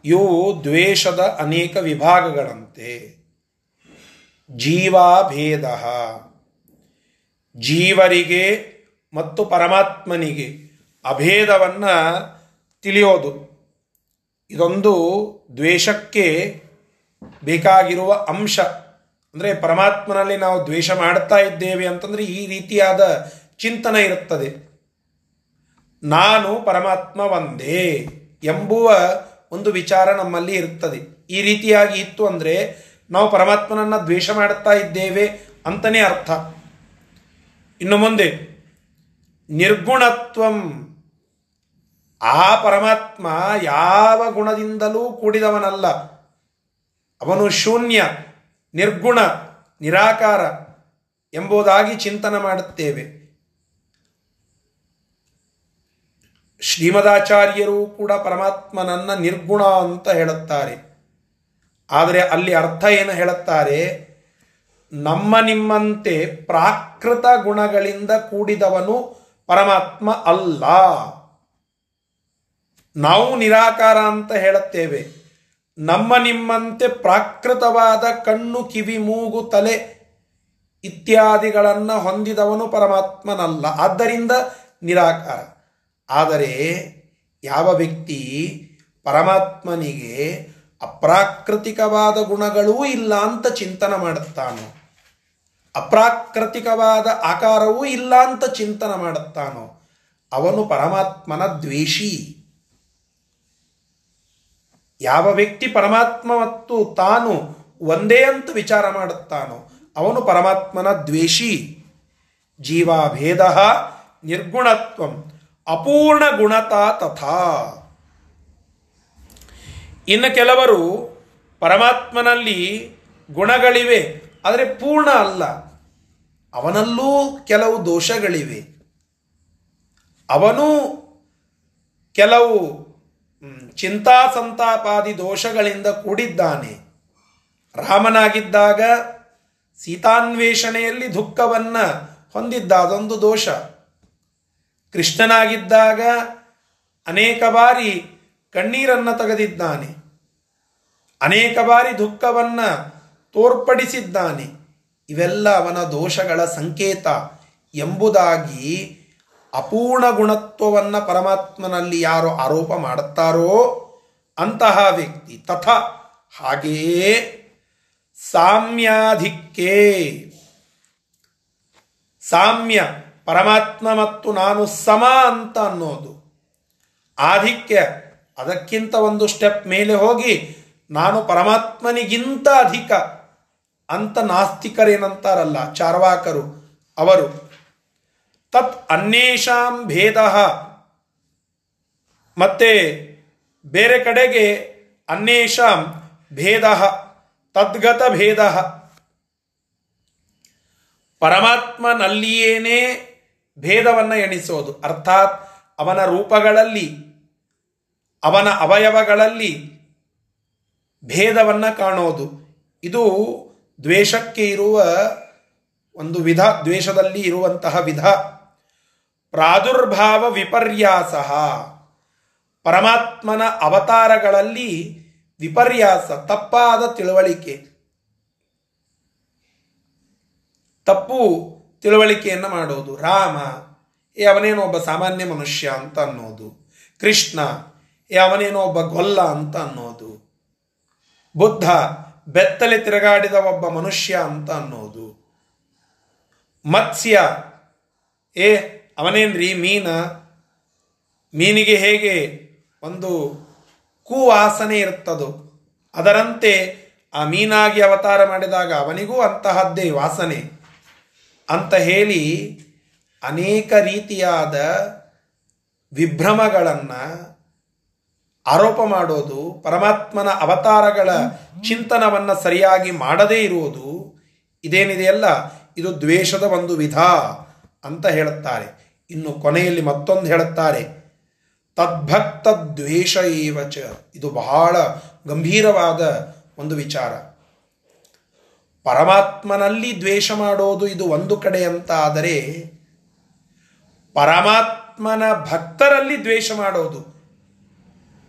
ಇವು ದ್ವೇಷದ ಅನೇಕ ವಿಭಾಗಗಳಂತೆ ಜೀವಾಭೇದ ಜೀವರಿಗೆ ಮತ್ತು ಪರಮಾತ್ಮನಿಗೆ ಅಭೇದವನ್ನು ತಿಳಿಯೋದು. ಇದೊಂದು ದ್ವೇಷಕ್ಕೆ ಬೇಕಾಗಿರುವ ಅಂಶ. ಅಂದರೆ ಪರಮಾತ್ಮನಲ್ಲಿ ನಾವು ದ್ವೇಷ ಮಾಡ್ತಾ ಇದ್ದೇವೆ ಅಂತಂದರೆ ಈ ರೀತಿಯಾದ ಚಿಂತನೆ ಇರುತ್ತದೆ. ನಾನು ಪರಮಾತ್ಮ ಒಂದೇ ಎಂಬುವ ಒಂದು ವಿಚಾರ ನಮ್ಮಲ್ಲಿ ಇರುತ್ತದೆ. ಈ ರೀತಿಯಾಗಿ ಇತ್ತು ಅಂದರೆ ನಾವು ಪರಮಾತ್ಮನನ್ನು ದ್ವೇಷ ಮಾಡುತ್ತಾ ಇದ್ದೇವೆ ಅಂತಲೇ ಅರ್ಥ. ಇನ್ನು ಮುಂದೆ, ನಿರ್ಗುಣತ್ವಂ, ಆ ಪರಮಾತ್ಮ ಯಾವ ಗುಣದಿಂದಲೂ ಕೂಡಿದವನಲ್ಲ. ಅವನು ಶೂನ್ಯ, ನಿರ್ಗುಣ, ನಿರಾಕಾರ ಎಂಬುದಾಗಿ ಚಿಂತನೆ ಮಾಡುತ್ತೇವೆ. ಶ್ರೀಮದಾಚಾರ್ಯರು ಕೂಡ ಪರಮಾತ್ಮನನ್ನ ನಿರ್ಗುಣ ಅಂತ ಹೇಳುತ್ತಾರೆ. ಆದರೆ ಅಲ್ಲಿ ಅರ್ಥ ಏನು ಹೇಳುತ್ತಾರೆ? ನಮ್ಮ ನಿಮ್ಮಂತೆ ಪ್ರಾಕೃತ ಗುಣಗಳಿಂದ ಕೂಡಿದವನು ಪರಮಾತ್ಮ ಅಲ್ಲ. ನಾವು ನಿರಾಕಾರ ಅಂತ ಹೇಳುತ್ತೇವೆ. ನಮ್ಮ ನಿಮ್ಮಂತೆ ಪ್ರಾಕೃತವಾದ ಕಣ್ಣು, ಕಿವಿ, ಮೂಗು, ತಲೆ ಇತ್ಯಾದಿಗಳನ್ನು ಹೊಂದಿದವನು ಪರಮಾತ್ಮನಲ್ಲ. ಆದ್ದರಿಂದ ನಿರಾಕಾರ. ಆದರೆ ಯಾವ ವ್ಯಕ್ತಿ ಪರಮಾತ್ಮನಿಗೆ ಅಪ್ರಾಕೃತಿಕವಾದ ಗುಣಗಳೂ ಇಲ್ಲ ಅಂತ ಚಿಂತನೆ ಮಾಡುತ್ತಾನೋ? ಅಪ್ರಾಕೃತಿಕವಾದ ಆಕಾರವೂ ಇಲ್ಲ ಅಂತ ಚಿಂತನೆ ಮಾಡುತ್ತಾನೋ, ಅವನು ಪರಮಾತ್ಮನ ದ್ವೇಷಿ. ಯಾವ ವ್ಯಕ್ತಿ ಪರಮಾತ್ಮ ಮತ್ತು ತಾನು ಒಂದೇ ಅಂತ ವಿಚಾರ ಮಾಡುತ್ತಾನೋ, ಅವನು ಪರಮಾತ್ಮನ ದ್ವೇಷಿ. ಜೀವಾಭೇದ ನಿರ್ಗುಣತ್ವಂ ಅಪೂರ್ಣ ಗುಣತಾ ತಥಾ. ಇನ್ನು ಕೆಲವರು ಪರಮಾತ್ಮನಲ್ಲಿ ಗುಣಗಳಿವೆ, ಆದರೆ ಪೂರ್ಣ ಅಲ್ಲ. ಅವನಲ್ಲೂ ಕೆಲವು ದೋಷಗಳಿವೆ. ಅವನು ಕೆಲವು ಚಿಂತಾ ಸಂತಾಪಾದಿ ದೋಷಗಳಿಂದ ಕೂಡಿದ್ದಾನೆ. ರಾಮನಾಗಿದ್ದಾಗ ಸೀತಾನ್ವೇಷಣೆಯಲ್ಲಿ ದುಃಖವನ್ನು ಹೊಂದಿದ್ದ ಅದೊಂದು ದೋಷ. ಕೃಷ್ಣನಾಗಿದ್ದಾಗ ಅನೇಕ ಬಾರಿ ಕಣ್ಣೀರನ್ನು ತೆಗೆದಿದ್ದಾನೆ. ಅನೇಕ ಬಾರಿ ದುಃಖವನ್ನು ತೋರ್ಪಡಿಸಿದ್ದಾನೆ. ಇವೆಲ್ಲ ಅವನ ದೋಷಗಳ ಸಂಕೇತ ಎಂಬುದಾಗಿ ಅಪೂರ್ಣ ಗುಣತ್ವವನ್ನು ಪರಮಾತ್ಮನಲ್ಲಿ ಯಾರು ಆರೋಪ ಮಾಡುತ್ತಾರೋ ಅಂತಹ ವ್ಯಕ್ತಿ. ತಥ ಹಾಗೆಯೇ ಸಾಮ್ಯಾಧಿಕ್ಕೆ ಸಾಮ್ಯ ಪರಮಾತ್ಮ ಮತ್ತು ನಾನು ಸಮ ಅಂತ ಅನ್ನೋದು. ಆಧಿಕ್ಯ ಅದಕ್ಕಿಂತ ಒಂದು ಸ್ಟೆಪ್ ಮೇಲೆ ಹೋಗಿ ನಾನು ಪರಮಾತ್ಮನಿಗಿಂತ ಅಧಿಕ. ಅಂತ ನಾಸ್ತಿಕರೇನಂತಾರಲ್ಲ, ಚಾರ್ವಾಕರು, ಅವರು. ತತ್ ಅನ್ಯೇಷಾಂ ಭೇದ. ಮತ್ತೆ ಬೇರೆ ಕಡೆಗೆ ಅನ್ಯೇಷಾಂ ಭೇದ, ತದ್ಗತ ಭೇದ. ಪರಮಾತ್ಮನಲ್ಲಿಯೇನೇ ಭೇದವನ್ನು ಎಣಿಸೋದು, ಅರ್ಥಾತ್ ಅವನ ರೂಪಗಳಲ್ಲಿ, ಅವನ ಅವಯವಗಳಲ್ಲಿ ಭೇದವನ್ನು ಕಾಣೋದು. ಇದು ದ್ವೇಷಕ್ಕೆ ಇರುವ ಒಂದು ವಿಧ, ದ್ವೇಷದಲ್ಲಿ ಇರುವಂತಹ ವಿಧ. ಪ್ರಾದುರ್ಭಾವ ವಿಪರ್ಯಾಸ. ಪರಮಾತ್ಮನ ಅವತಾರಗಳಲ್ಲಿ ವಿಪರ್ಯಾಸ, ತಪ್ಪಾದ ತಿಳುವಳಿಕೆ. ತಪ್ಪು ತಿಳುವಳಿಕೆಯನ್ನು ಮಾಡೋದು. ರಾಮ, ಏ ಅವನೇನೋ ಒಬ್ಬ ಸಾಮಾನ್ಯ ಮನುಷ್ಯ ಅಂತ ಅನ್ನೋದು. ಕೃಷ್ಣ, ಏ ಅವನೇನೋ ಒಬ್ಬ ಗೊಲ್ಲ ಅಂತ ಅನ್ನೋದು. ಬುದ್ಧ ಬೆತ್ತಲೆ ತಿರುಗಾಡಿದ ಒಬ್ಬ ಮನುಷ್ಯ ಅಂತ ಅನ್ನೋದು. ಮತ್ಸ್ಯ, ಏ, ಅವನೇನ್ರಿ ಮೀನ? ಮೀನಿಗೆ ಹೇಗೆ ಒಂದು ಕೂವಾಸನೆ ಇರುತ್ತದೋ ಅದರಂತೆ ಆ ಮೀನಾಗಿ ಅವತಾರ ಮಾಡಿದಾಗ ಅವನಿಗೂ ಅಂತಹದ್ದೇ ವಾಸನೆ ಅಂತ ಹೇಳಿ ಅನೇಕ ರೀತಿಯಾದ ವಿಭ್ರಮಗಳನ್ನು ಆರೋಪ ಮಾಡೋದು ಪರಮಾತ್ಮನ ಅವತಾರಗಳ ಚಿಂತನವನ್ನು ಸರಿಯಾಗಿ ಮಾಡದೇ ಇರುವುದು ಇದೇನಿದೆಯಲ್ಲ ಇದು ದ್ವೇಷದ ಒಂದು ವಿಧ ಅಂತ ಹೇಳುತ್ತಾರೆ. ಇನ್ನು ಕೊನೆಯಲ್ಲಿ ಮತ್ತೊಂದು ಹೇಳುತ್ತಾರೆ. ತದ್ಭಕ್ತ ದ್ವೇಷ ಏವಚ. ಇದು ಬಹಳ ಗಂಭೀರವಾದ ಒಂದು ವಿಚಾರ. ಪರಮಾತ್ಮನಲ್ಲಿ ದ್ವೇಷ ಮಾಡೋದು ಇದು ಒಂದು ಕಡೆ ಅಂತ ಆದರೆ ಪರಮಾತ್ಮನ ಭಕ್ತರಲ್ಲಿ ದ್ವೇಷ ಮಾಡೋದು.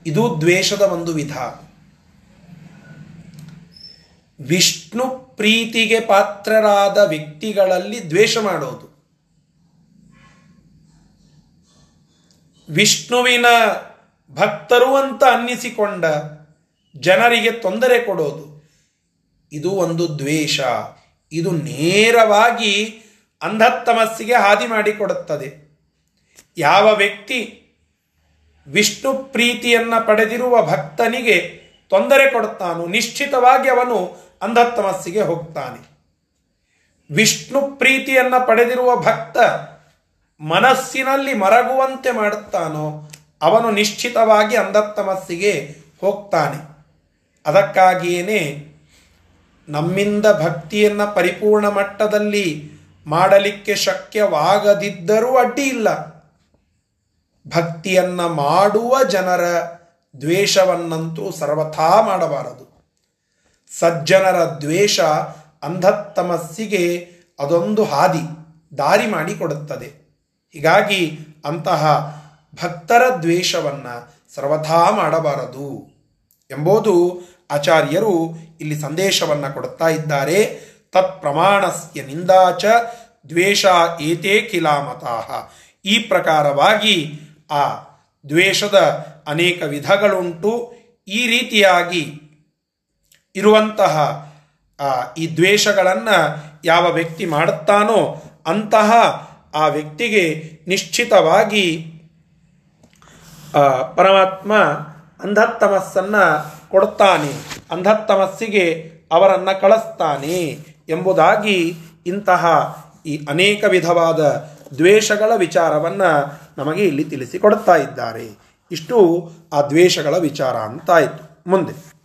ಇದು ದ್ವೇಷದ ಒಂದು ವಿಧ. ವಿಷ್ಣು ಪ್ರೀತಿಗೆ ಪಾತ್ರರಾದ ವ್ಯಕ್ತಿಗಳಲ್ಲಿ ದ್ವೇಷ ಮಾಡೋದು. ವಿಷ್ಣುವಿನ ಭಕ್ತರು ಅಂತ ಅನ್ನಿಸಿಕೊಂಡ ಜನರಿಗೆ ತೊಂದರೆ ಕೊಡೋದು. ಇದು ಒಂದು ದ್ವೇಷ. ಇದು ನೇರವಾಗಿ ಅಂಧತ್ತಮಸ್ಸಿಗೆ ಹಾದಿ ಮಾಡಿಕೊಡುತ್ತದೆ. ಯಾವ ವ್ಯಕ್ತಿ ವಿಷ್ಣು ಪ್ರೀತಿಯನ್ನ ಪಡೆದಿರುವ ಭಕ್ತನಿಗೆ ತೊಂದರೆ ಕೊಡುತ್ತಾನು. ನಿಶ್ಚಿತವಾಗಿ ಅವನು ಅಂಧತ್ತಮಸ್ಸಿಗೆ ಹೋಗ್ತಾನೆ. ವಿಷ್ಣು ಪ್ರೀತಿಯನ್ನ ಪಡೆದಿರುವ ಭಕ್ತ ಮನಸ್ಸಿನಲ್ಲಿ ಮರಗುವಂತೆ ಮಾಡುತ್ತಾನೋ, ಅವನು ನಿಶ್ಚಿತವಾಗಿ ಅಂಧತ್ತಮಸ್ಸಿಗೆ ಹೋಗ್ತಾನೆ. ಅದಕ್ಕಾಗಿಯೇ ನಮ್ಮಿಂದ ಭಕ್ತಿಯನ್ನು ಪರಿಪೂರ್ಣ ಮಟ್ಟದಲ್ಲಿ ಮಾಡಲಿಕ್ಕೆ ಶಕ್ಯವಾಗದಿದ್ದರೂ ಅಡ್ಡಿ ಇಲ್ಲ. ಭಕ್ತಿಯನ್ನ ಮಾಡುವ ಜನರ ದ್ವೇಷವನ್ನಂತೂ ಸರ್ವಥಾ ಮಾಡಬಾರದು. ಸಜ್ಜನರ ದ್ವೇಷ ಅಂಧತ್ತಮಸ್ಸಿಗೆ ಅದೊಂದು ಹಾದಿ, ದಾರಿ ಮಾಡಿಕೊಡುತ್ತದೆ. ಹೀಗಾಗಿ ಅಂತಹ ಭಕ್ತರ ದ್ವೇಷವನ್ನು ಸರ್ವಥಾ ಮಾಡಬಾರದು ಎಂಬುದು ಆಚಾರ್ಯರು ಇಲ್ಲಿ ಸಂದೇಶವನ್ನು ಕೊಡುತ್ತಾ ಇದ್ದಾರೆ. ತತ್ ಪ್ರಮಾಣಸ್ಯ ನಿಂದಾಚ ದ್ವೇಷ ಏತೇ ಕಿಲಾಮತಾಹ ಈ ಪ್ರಕಾರವಾಗಿ ಆ ದ್ವೇಷದ ಅನೇಕ ವಿಧಗಳುಂಟು ಈ ರೀತಿಯಾಗಿ ಇರುವಂತಹ ಈ ದ್ವೇಷಗಳನ್ನು ಯಾವ ವ್ಯಕ್ತಿ ಮಾಡುತ್ತಾನೋ ಅಂತಹ ಆ ವ್ಯಕ್ತಿಗೆ ನಿಶ್ಚಿತವಾಗಿ ಪರಮಾತ್ಮ ಅಂಧತ್ತಮಸ್ಸನ್ನು ಕೊಡುತ್ತಾನೆ. ಅಂಧತ್ತಮಸ್ಸಿಗೆ ಅವರನ್ನು ಕಳಿಸ್ತಾನೆ ಎಂಬುದಾಗಿ ಇಂತಹ ಈ ಅನೇಕ ವಿಧವಾದ ದ್ವೇಷಗಳ ವಿಚಾರವನ್ನು ನಮಗೆ ಇಲ್ಲಿ ತಿಳಿಸಿಕೊಡುತ್ತಾ ಇದ್ದಾರೆ. ಇಷ್ಟು ಆ ದ್ವೇಷಗಳ ವಿಚಾರ ಅಂತಾಯಿತು ಮುಂದೆ.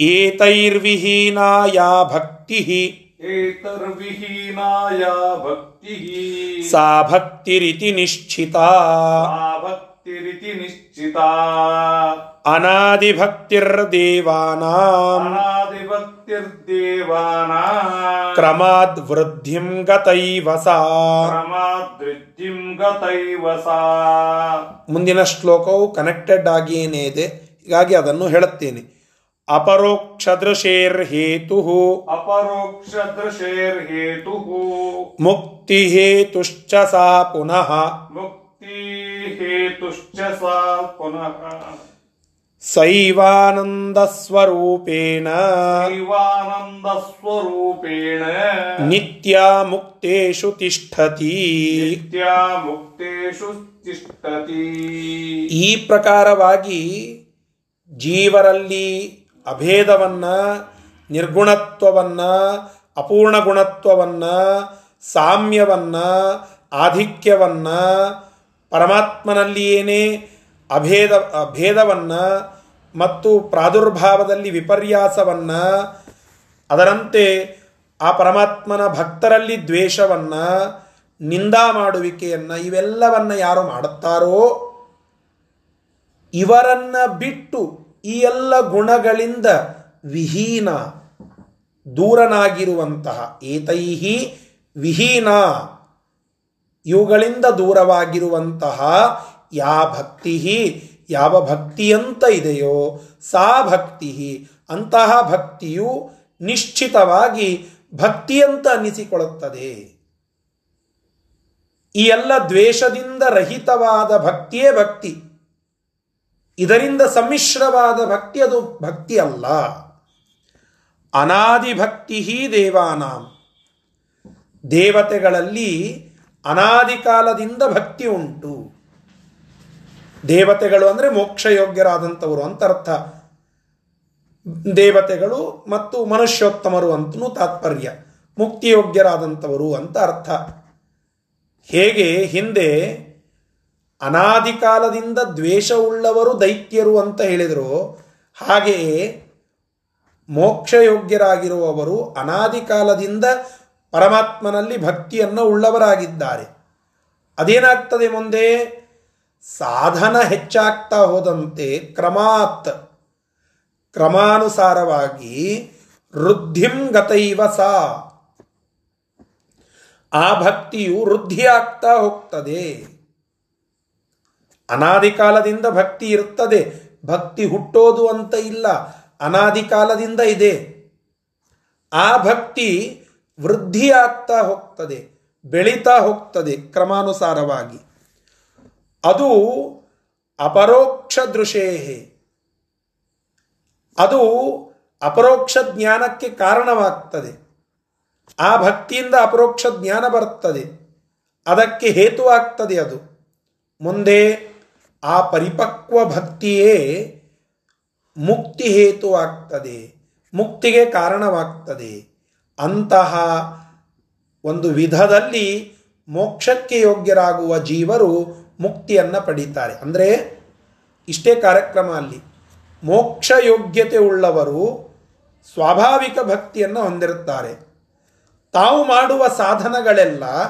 ಏತೈರ್ವಿಹೀನಾಯ ಭಕ್ತಿ ಏತರ್ವಿಹೀನಾಯ ಭಕ್ತಿ ಸಾ ಭಕ್ತಿರಿತಿ ನಿಶ್ಚಿತ. ಭಕ್ತಿರಿತಿ ನಿಶ್ಚಿತ. ಅನಾದಿಭಕ್ತಿರ್ದೇವಾನಾಂ. ಅನಾದಿಭಕ್ತಿರ್ದೇವಾನಾ ಕ್ರಮಾದ್ ವೃದ್ಧಿಂ ಗತೈವ ಸಾ. ಕ್ರಮಾದೃದ್ಧಿಂ ಗತೈವ ಸಾ. ಮುಂದಿನ ಶ್ಲೋಕವು ಕನೆಕ್ಟೆಡ್ ಆಗಿಯೇ ಇದೆ. ಹೀಗಾಗಿ ಅದನ್ನು ಹೇಳುತ್ತೇನೆ. ಅಪರೋಕ್ಷ ದೃಶೇರ್ ಹೇತು ಅಪರೋಕ್ಷ ದೃಶೇರ್ ಹೇತು ಮುಕ್ತಿ ಹೇತುಶ್ಚ ಸಾ ಪುನಃ. ಮುಕ್ತಿ ಹೇತುಶ್ಚ ಸಾ ಪುನಃ. ಶಿವಾನಂದ ಸ್ವರೂಪೇಣ ನಿತ್ಯ ಮುಕ್ತೇಶು ತಿಷ್ಠತಿ ನಿತ್ಯ ಮುಕ್ತೇಶು ತಿಷ್ಠತಿ ಈ ಪ್ರಕಾರವಾಗಿ ಜೀವರಲ್ಲಿ ಅಭೇದವನ್ನ ನಿರ್ಗುಣತ್ವವನ್ನ ಅಪೂರ್ಣ ಗುಣತ್ವವನ್ನ ಸಾಮ್ಯವನ್ನ ಆಧಿಕ್ಯವನ್ನ ಪರಮಾತ್ಮನಲ್ಲಿಯೇನೇ ಅಭೇದ ಭೇದವನ್ನು ಮತ್ತು ಪ್ರಾದುರ್ಭಾವದಲ್ಲಿ ವಿಪರ್ಯಾಸವನ್ನು, ಅದರಂತೆ ಆ ಪರಮಾತ್ಮನ ಭಕ್ತರಲ್ಲಿ ದ್ವೇಷವನ್ನು, ನಿಂದಾ ಮಾಡುವಿಕೆಯನ್ನು ಇವೆಲ್ಲವನ್ನು ಯಾರು ಮಾಡುತ್ತಾರೋ, ಇವರನ್ನ ಬಿಟ್ಟು ಈ ಎಲ್ಲ ಗುಣಗಳಿಂದ ವಿಹೀನ, ದೂರನಾಗಿರುವಂತಹ ಏತೈಹಿ ವಿಹೀನ, ಇವುಗಳಿಂದ ದೂರವಾಗಿರುವಂತಹ ಯಾ ಭಕ್ತಿ ಯಾವ ಭಕ್ತಿಯಂತ ಇದೆಯೋ ಸಾ ಭಕ್ತಿ ಅಂತಹ ಭಕ್ತಿಯು ನಿಶ್ಚಿತವಾಗಿ ಭಕ್ತಿಯಂತ ಅನ್ನಿಸಿಕೊಳ್ಳುತ್ತದೆ ಈ ಎಲ್ಲ ದ್ವೇಷದಿಂದ ರಹಿತವಾದ ಭಕ್ತಿಯೇ ಭಕ್ತಿ. ಇದರಿಂದ ಸಮ್ಮಿಶ್ರವಾದ ಭಕ್ತಿ ಅದು ಭಕ್ತಿ ಅಲ್ಲ ಅನಾದಿ ಭಕ್ತಿ ದೇವಾನಾಂ. ದೇವತೆಗಳಲ್ಲಿ ಅನಾದಿ ಕಾಲದಿಂದ ಭಕ್ತಿ ಉಂಟು. ದೇವತೆಗಳು ಅಂದರೆ ಅಂತ ಅರ್ಥ. ದೇವತೆಗಳು ಮತ್ತು ಮನುಷ್ಯೋತ್ತಮರು ಅಂತಲೂ ತಾತ್ಪರ್ಯ. ಮುಕ್ತಿಯೋಗ್ಯರಾದಂಥವರು ಅಂತ ಅರ್ಥ. ಹೇಗೆ? ಹಿಂದೆ ಅನಾದಿ ಕಾಲದಿಂದ ದ್ವೇಷವುಳ್ಳವರು ದೈತ್ಯರು ಅಂತ ಹೇಳಿದರು. ಹಾಗೆಯೇ ಮೋಕ್ಷಯೋಗ್ಯರಾಗಿರುವವರು ಅನಾದಿ ಕಾಲದಿಂದ ಪರಮಾತ್ಮನಲ್ಲಿ ಭಕ್ತಿಯನ್ನು ಉಳ್ಳವರಾಗಿದ್ದಾರೆ. ಅದೇನಾಗ್ತದೆ ಮುಂದೆ? ಸಾಧನ ಹೆಚ್ಚಾಗ್ತಾ ಹೋದಂತೆ ಕ್ರಮಾತ್. ಕ್ರಮಾನುಸಾರವಾಗಿ ವೃದ್ಧಿಂಗತೈವ ಸಾ. ಆ ಭಕ್ತಿಯು ವೃದ್ಧಿಯಾಗ್ತಾ ಹೋಗ್ತದೆ. ಅನಾದಿ ಕಾಲದಿಂದ ಭಕ್ತಿ ಇರ್ತದೆ ಭಕ್ತಿ ಹುಟ್ಟೋದು ಅಂತ ಇಲ್ಲ. ಅನಾದಿ ಕಾಲದಿಂದ ಇದೆ. ಆ ಭಕ್ತಿ ವೃದ್ಧಿಯಾಗ್ತಾ ಹೋಗ್ತದೆ. ಬೆಳೀತಾ ಹೋಗ್ತದೆ ಕ್ರಮಾನುಸಾರವಾಗಿ. ಅದು ಅಪರೋಕ್ಷ ದೃಶೇಹೆ ಅದು ಅಪರೋಕ್ಷ ಜ್ಞಾನಕ್ಕೆ ಕಾರಣವಾಗ್ತದೆ. ಆ ಭಕ್ತಿಯಿಂದ ಅಪರೋಕ್ಷ ಜ್ಞಾನ ಬರುತ್ತದೆ ಅದಕ್ಕೆ ಹೇತುವಾಗ್ತದೆ ಅದು. ಮುಂದೆ ಆ ಪರಿಪಕ್ವ ಭಕ್ತಿಯೇ ಮುಕ್ತಿ ಹೇತುವಾಗ್ತದೆ ಮುಕ್ತಿಗೆ ಕಾರಣವಾಗ್ತದೆ. ಅಂತಹ ಒಂದು ವಿಧದಲ್ಲಿ ಮೋಕ್ಷಕ್ಕೆ ಯೋಗ್ಯರಾಗುವ ಜೀವರು ಮುಕ್ತಿಯನ್ನು ಪಡೀತಾರೆ. ಅಂದರೆ ಇಷ್ಟೇ ಕಾರ್ಯಕ್ರಮ ಅಲ್ಲಿ ಮೋಕ್ಷ ಯೋಗ್ಯತೆ ಉಳ್ಳವರು ಸ್ವಾಭಾವಿಕ ಭಕ್ತಿಯನ್ನು ಹೊಂದಿರುತ್ತಾರೆ. ತಾವು ಮಾಡುವ ಸಾಧನಗಳೆಲ್ಲ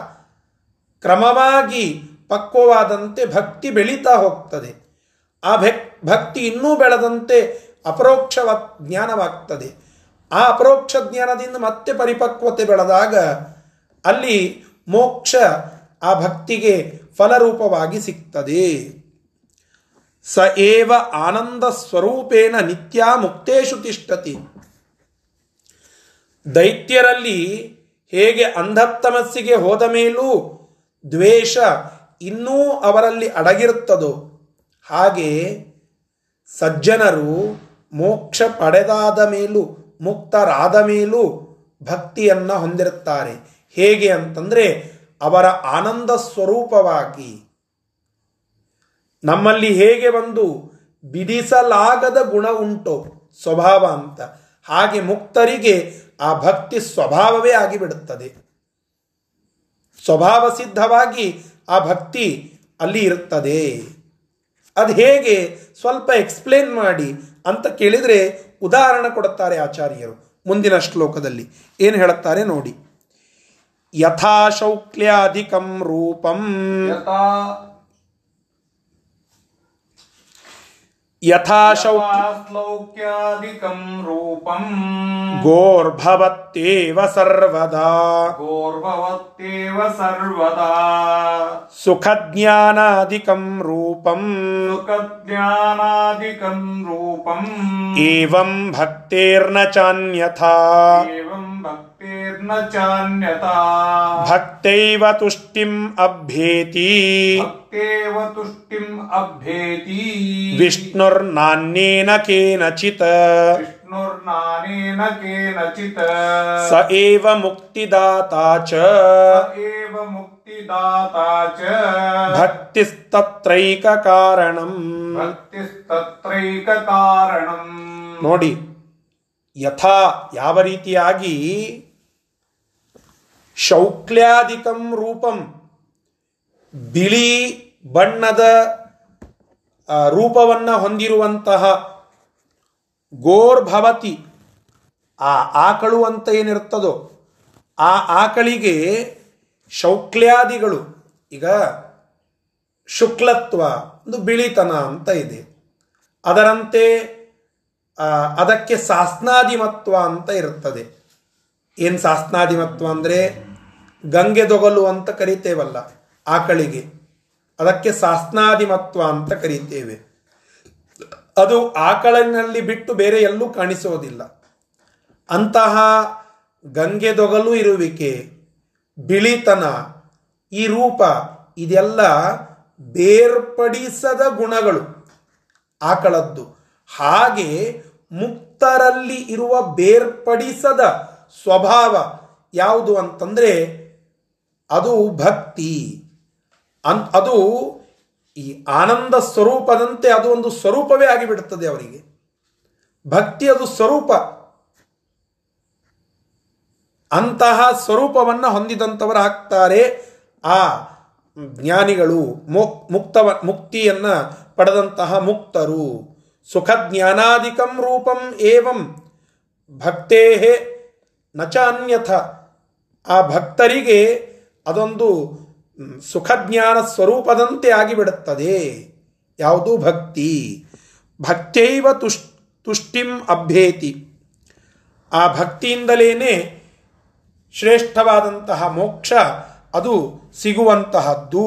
ಕ್ರಮವಾಗಿ ಪಕ್ವವಾದಂತೆ ಭಕ್ತಿ ಬೆಳೀತಾ ಹೋಗ್ತದೆ. ಆ ಭಕ್ತಿ ಇನ್ನೂ ಬೆಳೆದಂತೆ ಅಪರೋಕ್ಷ ಜ್ಞಾನವಾಗ್ತದೆ. ಆ ಅಪರೋಕ್ಷ ಜ್ಞಾನದಿಂದ ಮತ್ತೆ ಪರಿಪಕ್ವತೆ ಬೆಳೆದಾಗ ಅಲ್ಲಿ ಮೋಕ್ಷ ಆ ಭಕ್ತಿಗೆ ಫಲರೂಪವಾಗಿ ಸಿಗ್ತದೆ ಸ ಏವ ಆನಂದ ಸ್ವರೂಪೇಣ ನಿತ್ಯ ಮುಕ್ತೇಶು ತಿಷ್ಟತಿ ದೈತ್ಯರಲ್ಲಿ ಹೇಗೆ ಅಂಧತ್ತಮಸ್ಸಿಗೆ ಹೋದ ಮೇಲೂ ದ್ವೇಷ ಇನ್ನೂ ಅವರಲ್ಲಿ ಅಡಗಿರುತ್ತದೋ, ಹಾಗೆ ಸಜ್ಜನರು ಮೋಕ್ಷ ಪಡೆದಾದ ಮೇಲೂ, ಮುಕ್ತರಾದ ಮೇಲೂ ಭಕ್ತಿಯನ್ನು ಹೊಂದಿರುತ್ತಾರೆ. ಹೇಗೆ ಅಂತಂದರೆ ಅವರ ಆನಂದ ಸ್ವರೂಪವಾಗಿ ನಮ್ಮಲ್ಲಿ ಹೇಗೆ ಒಂದು ಬಿಡಿಸಲಾಗದ ಗುಣ ಉಂಟು ಸ್ವಭಾವ ಅಂತ, ಹಾಗೆ ಮುಕ್ತರಿಗೆ ಆ ಭಕ್ತಿ ಸ್ವಭಾವವೇ ಆಗಿಬಿಡುತ್ತದೆ. ಸ್ವಭಾವ ಸಿದ್ಧವಾಗಿ ಆ ಭಕ್ತಿ ಅಲ್ಲಿ ಇರುತ್ತದೆ. ಅದು ಹೇಗೆ ಸ್ವಲ್ಪ ಎಕ್ಸ್ಪ್ಲೇನ್ ಮಾಡಿ ಅಂತ ಕೇಳಿದರೆ ಉದಾಹರಣೆ ಕೊಡುತ್ತಾರೆ ಆಚಾರ್ಯರು ಮುಂದಿನ ಶ್ಲೋಕದಲ್ಲಿ. ಏನು ಹೇಳುತ್ತಾರೆ ನೋಡಿ. ಯಥಾಶೌಕ್ಲ್ಯಾಧಿಕಂ ರೂಪಂ ಯಥಾ ಯಥಾಶ್ಲೌಕ್ಯಾದಿಕಂ ರೂಪಂ ಗೋರ್ಭವತ್ತೇವ ಸರ್ವದಾ ಗೋರ್ಭವತ್ತೇವ ಸರ್ವದಾ ಸುಖಜ್ಞಾನಾದಿಕಂ ರೂಪಂ ಸುಖಜ್ಞಾನಾದಿಕಂ ರೂಪಂ ಏವಂ ಭಕ್ತೇರ್ನ ಚಾನ್ಯಥಾ ಏವಂ ಭಕ್ತಿರ್ನ ಚಾನ್ಯತಾ ಭಕ್ತೈವ ತುಷ್ಟಿಂ ಅಭ್ಯೇತಿ ಭಕ್ತೇವ ತುಷ್ಟಿಂ ಅಭ್ಯೇತಿ तुष्टिम् अभ्येति। ವಿಷ್ಣುರ್ನಾನೇನ केनचित्। ಸ ಏವ स ಚ ಏವ च। ಚ ಭಕ್ತಿಸ್ತತ್ರೈಕ ಕಾರಣಂ ಭಕ್ತಿಸ್ತತ್ರೈಕ ಕಾರಣಂ ನೋಡಿ ಯಥಾ ಯಾವ ರೀತಿಯಾಗಿ ಶೌಕ್ಲ್ಯಾಧಿಕಂ ರೂಪಂ. ಬಿಳಿ ಬಣ್ಣದ ರೂಪವನ್ನು ಹೊಂದಿರುವಂತಹ ಗೋರ್ಭವತಿ, ಆ ಆಕಳು ಅಂತ ಏನಿರ್ತದೋ ಆ ಆಕಳಿಗೆ ಶೌಕ್ಲ್ಯಾದಿಗಳು. ಈಗ ಶುಕ್ಲತ್ವ, ಒಂದು ಬಿಳಿತನ ಅಂತ ಇದೆ. ಅದರಂತೆ ಅದಕ್ಕೆ ಸಾಸ್ನಾದಿಮತ್ವ ಅಂತ ಇರುತ್ತದೆ. ಏನು ಸಾಸ್ನಾದಿಮತ್ವ ಅಂದರೆ? ಗಂಗೆ ದೊಗಲು ಅಂತ ಕರೀತೇವಲ್ಲ ಆಕಳಿಗೆ ಅದಕ್ಕೆ ಸಾಸ್ನಾದಿಮತ್ವ ಅಂತ ಕರೀತೇವೆ. ಅದು ಆಕಳಿನಲ್ಲಿ ಬಿಟ್ಟು ಬೇರೆ ಎಲ್ಲೂ ಕಾಣಿಸೋದಿಲ್ಲ. ಅಂತಹ ಗಂಗೆ ದೊಗಲು ಇರುವಿಕೆ, ಬಿಳಿತನ, ಈ ರೂಪ, ಇದೆಲ್ಲ ಬೇರ್ಪಡಿಸದ ಗುಣಗಳು. ಆಕಳದ್ದು ಹಾಗೆ ಮುಕ್ತರಲ್ಲಿ ಇರುವ ಬೇರ್ಪಡಿಸದ ಸ್ವಭಾವ ಯಾವುದು ಅಂತಂದ್ರೆ ಅದು ಭಕ್ತಿ. ಅನ್, ಅದು ಈ ಆನಂದ ಸ್ವರೂಪದಂತೆ ಅದು ಒಂದು ಸ್ವರೂಪವೇ ಆಗಿಬಿಡುತ್ತದೆ ಅವರಿಗೆ. ಭಕ್ತಿ ಅದು ಸ್ವರೂಪ. ಅಂತಹ ಸ್ವರೂಪವನ್ನು ಹೊಂದಿದಂಥವರು ಆಗ್ತಾರೆ ಆ ಜ್ಞಾನಿಗಳು. ಮುಕ್ತವ, ಮುಕ್ತಿಯನ್ನು ಪಡೆದಂತಹ ಮುಕ್ತರು. ಸುಖ ಜ್ಞಾನಾಧಿಕಂ ರೂಪಂ ಏವಂ. ಭಕ್ತೇ ನಚ ಅನ್ಯಥ ಆ ಭಕ್ತರಿಗೆ ಅದೊಂದು ಸುಖಜ್ಞಾನ ಸ್ವರೂಪದಂತೆ ಆಗಿಬಿಡುತ್ತದೆ. ಯಾವುದು ಭಕ್ತಿ? ಭಕ್ತೈವ ತುಷ್, ತುಷ್ಟಿಂ ಅಭ್ಯೇತಿ. ಆ ಭಕ್ತಿಯಿಂದಲೇ ಶ್ರೇಷ್ಠವಾದಂತಹ ಮೋಕ್ಷ, ಅದು ಸಿಗುವಂತಹದ್ದು.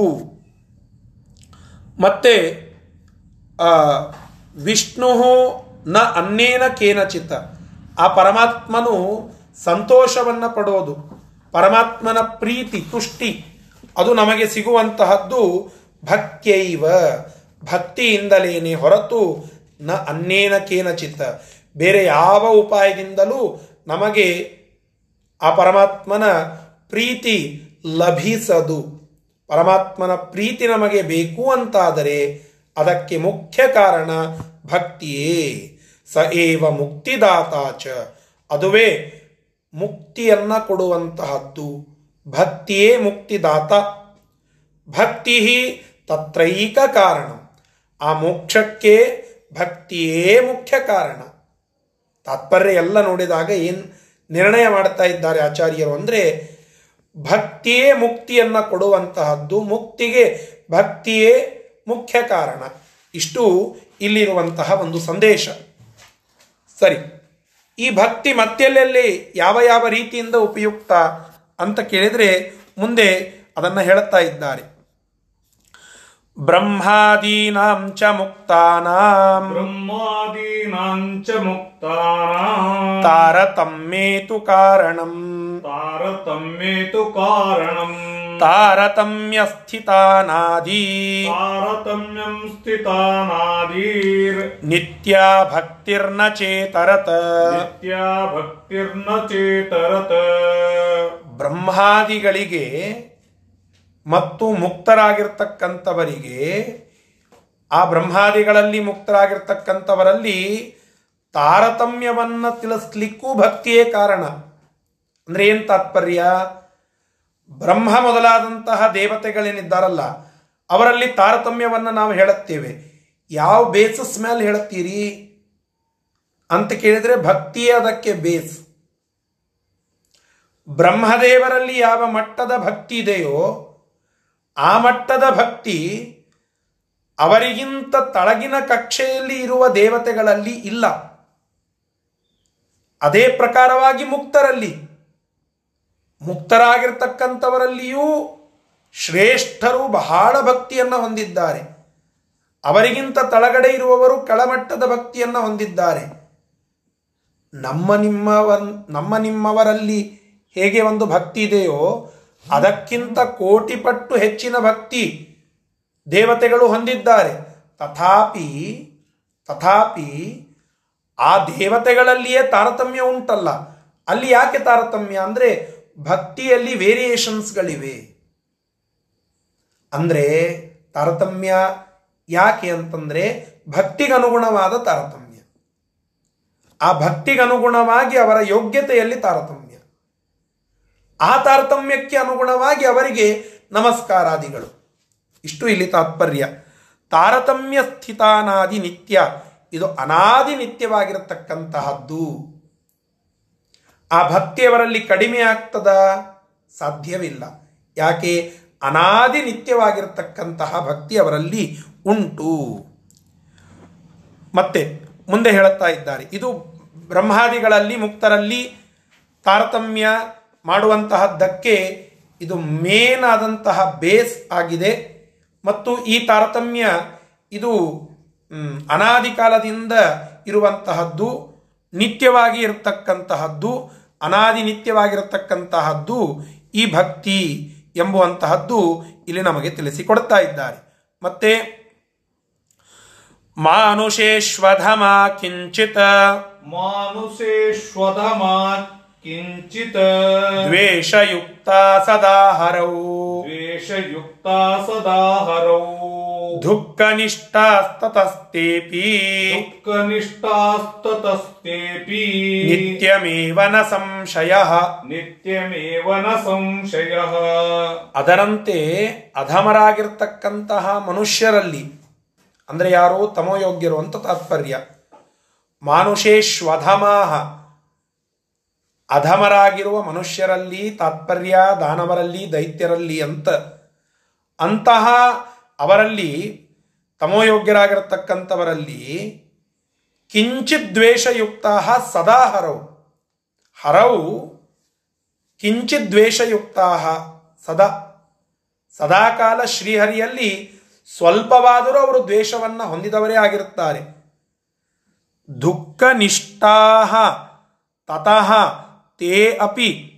ಮತ್ತೆ ವಿಷ್ಣು ನ ಅನ್ನೇನ ಕೇನಚಿತ. ಆ ಪರಮಾತ್ಮನು ಸಂತೋಷವನ್ನು ಪಡೋದು. ಪರಮಾತ್ಮನ ಪ್ರೀತಿ, ತುಷ್ಟಿ, ಅದು ನಮಗೆ ಸಿಗುವಂತಹದ್ದು ಭಕ್ತ್ಯೈವ. ಭಕ್ತಿಯಿಂದಲೇನೆ ಹೊರತು ನ ಅನ್ನೇನ ಕೇನಚಿತ ಬೇರೆ ಯಾವ ಉಪಾಯದಿಂದಲೂ ನಮಗೆ ಆ ಪರಮಾತ್ಮನ ಪ್ರೀತಿ ಲಭಿಸದು. ಪರಮಾತ್ಮನ ಪ್ರೀತಿ ನಮಗೆ ಬೇಕು ಅಂತಾದರೆ ಅದಕ್ಕೆ ಮುಖ್ಯ ಕಾರಣ ಭಕ್ತಿಯೇ. ಸ ಏವ ಮುಕ್ತಿದಾತಾಚ ಅದುವೇ ಮುಕ್ತಿಯನ್ನ ಕೊಡುವಂತಹದ್ದು. ಭಕ್ತಿಯೇ ಮುಕ್ತಿದಾತ. ಭಕ್ತಿ ತತ್ರೈಕ ಕಾರಣ. ಆ ಮೋಕ್ಷಕ್ಕೆ ಭಕ್ತಿಯೇ ಮುಖ್ಯ ಕಾರಣ. ತಾತ್ಪರ್ಯ ಎಲ್ಲ ನೋಡಿದಾಗ ಏನು ನಿರ್ಣಯ ಮಾಡ್ತಾ ಇದ್ದಾರೆ ಆಚಾರ್ಯರು ಅಂದರೆ, ಭಕ್ತಿಯೇ ಮುಕ್ತಿಯನ್ನು ಕೊಡುವಂತಹದ್ದು ಮುಕ್ತಿಗೆ ಭಕ್ತಿಯೇ ಮುಖ್ಯ ಕಾರಣ. ಇಷ್ಟು ಇಲ್ಲಿರುವಂತಹ ಒಂದು ಸಂದೇಶ. ಸರಿ. ಈ ಭಕ್ತಿ ಮತ್ತೆಲ್ಲೆಲ್ಲಿ ಯಾವ ಯಾವ ರೀತಿಯಿಂದ ಉಪಯುಕ್ತ ಅಂತ ಕೇಳಿದರೆ ಮುಂದೆ ಅದನ್ನು ಹೇಳುತ್ತಾ ಇದ್ದಾರೆ. ಬ್ರಹ್ಮಾದೀನಾಂ ಚ ಮುಕ್ತಾನಾಂ. ಬ್ರಹ್ಮಾದೀನಾಂ ಚ ಮುಕ್ತಾನಾಂ. ತಾರತಮ್ಯೇತು ಕಾರಣಂ. ತಾರತಮ್ಯೇತು ಕಾರಣಂ. ತಾರತಮ್ಯ ಸ್ಥಿತಾನಾದಿ ತಾರತಮ್ಯಂ ಸ್ಥಿತಾನಾದೀರ್ ನಿತ್ಯ ಭಕ್ತಿರ್ನ ಚೇತರತ. ನಿತ್ಯ ಭಕ್ತಿರ್ನ ಚೇತರತ. ಬ್ರಹ್ಮಾದಿಗಳಿಗೆ ಮತ್ತು ಮುಕ್ತರಾಗಿರ್ತಕ್ಕಂಥವರಿಗೆ, ಆ ಬ್ರಹ್ಮಾದಿಗಳಲ್ಲಿ ಮುಕ್ತರಾಗಿರ್ತಕ್ಕಂಥವರಲ್ಲಿ ತಾರತಮ್ಯವನ್ನು ತಿಳಿಸ್ಲಿಕ್ಕೂ ಭಕ್ತಿಯೇ ಕಾರಣ. ಅಂದ್ರೆ ಏನು ತಾತ್ಪರ್ಯ? ಬ್ರಹ್ಮ ಮೊದಲಾದಂತಹ ದೇವತೆಗಳೇನಿದ್ದಾರಲ್ಲ, ಅವರಲ್ಲಿ ತಾರತಮ್ಯವನ್ನು ನಾವು ಹೇಳುತ್ತೇವೆ. ಯಾವ ಬೇಸಸ್ ಮೇಲೆ ಹೇಳುತ್ತೀರಿ? ಅಂತ ಕೇಳಿದರೆ ಭಕ್ತಿಯೇ ಅದಕ್ಕೆ ಬೇಸ್. ಬ್ರಹ್ಮದೇವರಲ್ಲಿ ಯಾವ ಮಟ್ಟದ ಭಕ್ತಿ ಇದೆಯೋ ಆ ಮಟ್ಟದ ಭಕ್ತಿ ಅವರಿಗಿಂತ ತಳಗಿನ ಕಕ್ಷೆಯಲ್ಲಿ ಇರುವ ದೇವತೆಗಳಲ್ಲಿ ಇಲ್ಲ. ಅದೇ ಪ್ರಕಾರವಾಗಿ ಮುಕ್ತರಲ್ಲಿ. ಮುಕ್ತರಾಗಿರ್ತಕ್ಕಂಥವರಲ್ಲಿಯೂ ಶ್ರೇಷ್ಠರು ಬಹಳ ಭಕ್ತಿಯನ್ನು ಹೊಂದಿದ್ದಾರೆ. ಅವರಿಗಿಂತ ತಳಗಡೆ ಇರುವವರು ಕೆಳಮಟ್ಟದ ಭಕ್ತಿಯನ್ನು ಹೊಂದಿದ್ದಾರೆ. ನಮ್ಮ ನಿಮ್ಮವ ನಮ್ಮ ನಿಮ್ಮವರಲ್ಲಿ ಹೇಗೆ ಒಂದು ಭಕ್ತಿ ಇದೆಯೋ ಅದಕ್ಕಿಂತ ಕೋಟಿ ಪಟ್ಟು ಹೆಚ್ಚಿನ ಭಕ್ತಿ ದೇವತೆಗಳು ಹೊಂದಿದ್ದಾರೆ. ತಥಾಪಿ ತಥಾಪಿ, ಆ ದೇವತೆಗಳಲ್ಲಿಯೇ ತಾರತಮ್ಯ ಉಂಟಲ್ಲ. ಅಲ್ಲಿ ಯಾಕೆ ತಾರತಮ್ಯ ಅಂದರೆ ಭಕ್ತಿಯಲ್ಲಿ ವೇರಿಯೇಷನ್ಸ್ಗಳಿವೆ ಅಂದರೆ ತಾರತಮ್ಯ ಯಾಕೆ ಅಂತಂದರೆ ಭಕ್ತಿಗನುಗುಣವಾದ ತಾರತಮ್ಯ. ಆ ಭಕ್ತಿಗನುಗುಣವಾಗಿ ಅವರ ಯೋಗ್ಯತೆಯಲ್ಲಿ ತಾರತಮ್ಯ. ಆ ತಾರತಮ್ಯಕ್ಕೆ ಅನುಗುಣವಾಗಿ ಅವರಿಗೆ ನಮಸ್ಕಾರಾದಿಗಳು. ಇಷ್ಟು ಇಲ್ಲಿ ತಾತ್ಪರ್ಯ. ತಾರತಮ್ಯ ಸ್ಥಿತಾನಾದಿ ನಿತ್ಯ. ಇದು ಅನಾದಿ ನಿತ್ಯವಾಗಿರತಕ್ಕಂತಹದ್ದು. ಆ ಭಕ್ತಿಯವರಲ್ಲಿ ಕಡಿಮೆ ಆಗ್ತದ? ಸಾಧ್ಯವಿಲ್ಲ. ಯಾಕೆ? ಅನಾದಿ ನಿತ್ಯವಾಗಿರತಕ್ಕಂತಹ ಭಕ್ತಿ ಅವರಲ್ಲಿ ಉಂಟು. ಮತ್ತೆ ಮುಂದೆ ಹೇಳುತ್ತಾ ಇದ್ದಾರೆ. ಇದು ಬ್ರಹ್ಮಾದಿಗಳಲ್ಲಿ, ಮುಕ್ತರಲ್ಲಿ ತಾರತಮ್ಯ ಮಾಡುವಂತಹದ್ದಕ್ಕೆ ಇದು ಮೇನ್ ಆದಂತಹ ಬೇಸ್ ಆಗಿದೆ. ಮತ್ತು ಈ ತಾರತಮ್ಯ ಇದು ಅನಾದಿ ಕಾಲದಿಂದ ಇರುವಂತಹದ್ದು, ನಿತ್ಯವಾಗಿ ಇರತಕ್ಕಂತಹದ್ದು, ಅನಾದಿ ನಿತ್ಯವಾಗಿರತಕ್ಕಂತಹದ್ದು, ಈ ಭಕ್ತಿ ಎಂಬುವಂತಹದ್ದು ಇಲ್ಲಿ ನಮಗೆ ತಿಳಿಸಿಕೊಡ್ತಾ ಇದ್ದಾರೆ. ಮತ್ತೆ, ಮಾನುಷೇಶ್ವಧಮ ಕಿಂಚಿತ. ಮಾನುಷೇಶ್ವಧಮಾ ಕಿಂಚಿತ್ ದ್ವೇಷಯುಕ್ತ ಸದಾ ಹರೌ ದ್ವೇಷಯುಕ್ತ ಸದಾ ಹರೌ ದುಃಖನಿಷ್ಠಾಸ್ತತಸ್ತೇಪಿ. ದುಃಖನಿಷ್ಠಾಸ್ತತಸ್ತೇಪಿ. ನಿತ್ಯಮೇವ ನ ಸಂಶಯ. ನಿತ್ಯಮೇವ ನ ಸಂಶಯ. ಅದರಂತೆ ಅಧಮರಾಗಿರ್ತಕ್ಕಂತಹ ಮನುಷ್ಯರಲ್ಲಿ ಅಂದ್ರೆ ಯಾರೋ ತಮೋಯೋಗ್ಯರು ಅಂತ ತಾತ್ಪರ್ಯ. ಮಾನುಷೇಶ್ವಧಮಾಹ. ಅಧಮರಾಗಿರುವ ಮನುಷ್ಯರಲ್ಲಿ ತಾತ್ಪರ್ಯ, ದಾನವರಲ್ಲಿ ದೈತ್ಯರಲ್ಲಿ ಅಂತ. ಅಂತಹ ಅವರಲ್ಲಿ ತಮೋಯೋಗ್ಯರಾಗಿರತಕ್ಕಂಥವರಲ್ಲಿ ಕಿಂಚಿತ್ ದ್ವೇಷಯುಕ್ತ ಸದಾ ಹರವು ಹರವು ಕಿಂಚಿತ್ ದ್ವೇಷಯುಕ್ತ ಸದಾ. ಸದಾಕಾಲ ಶ್ರೀಹರಿಯಲ್ಲಿ ಸ್ವಲ್ಪವಾದರೂ ಅವರು ದ್ವೇಷವನ್ನು ಹೊಂದಿದವರೇ ಆಗಿರುತ್ತಾರೆ. ದುಃಖ ನಿಷ್ಠಾ ತತಃ ತೇ ಅಪಿ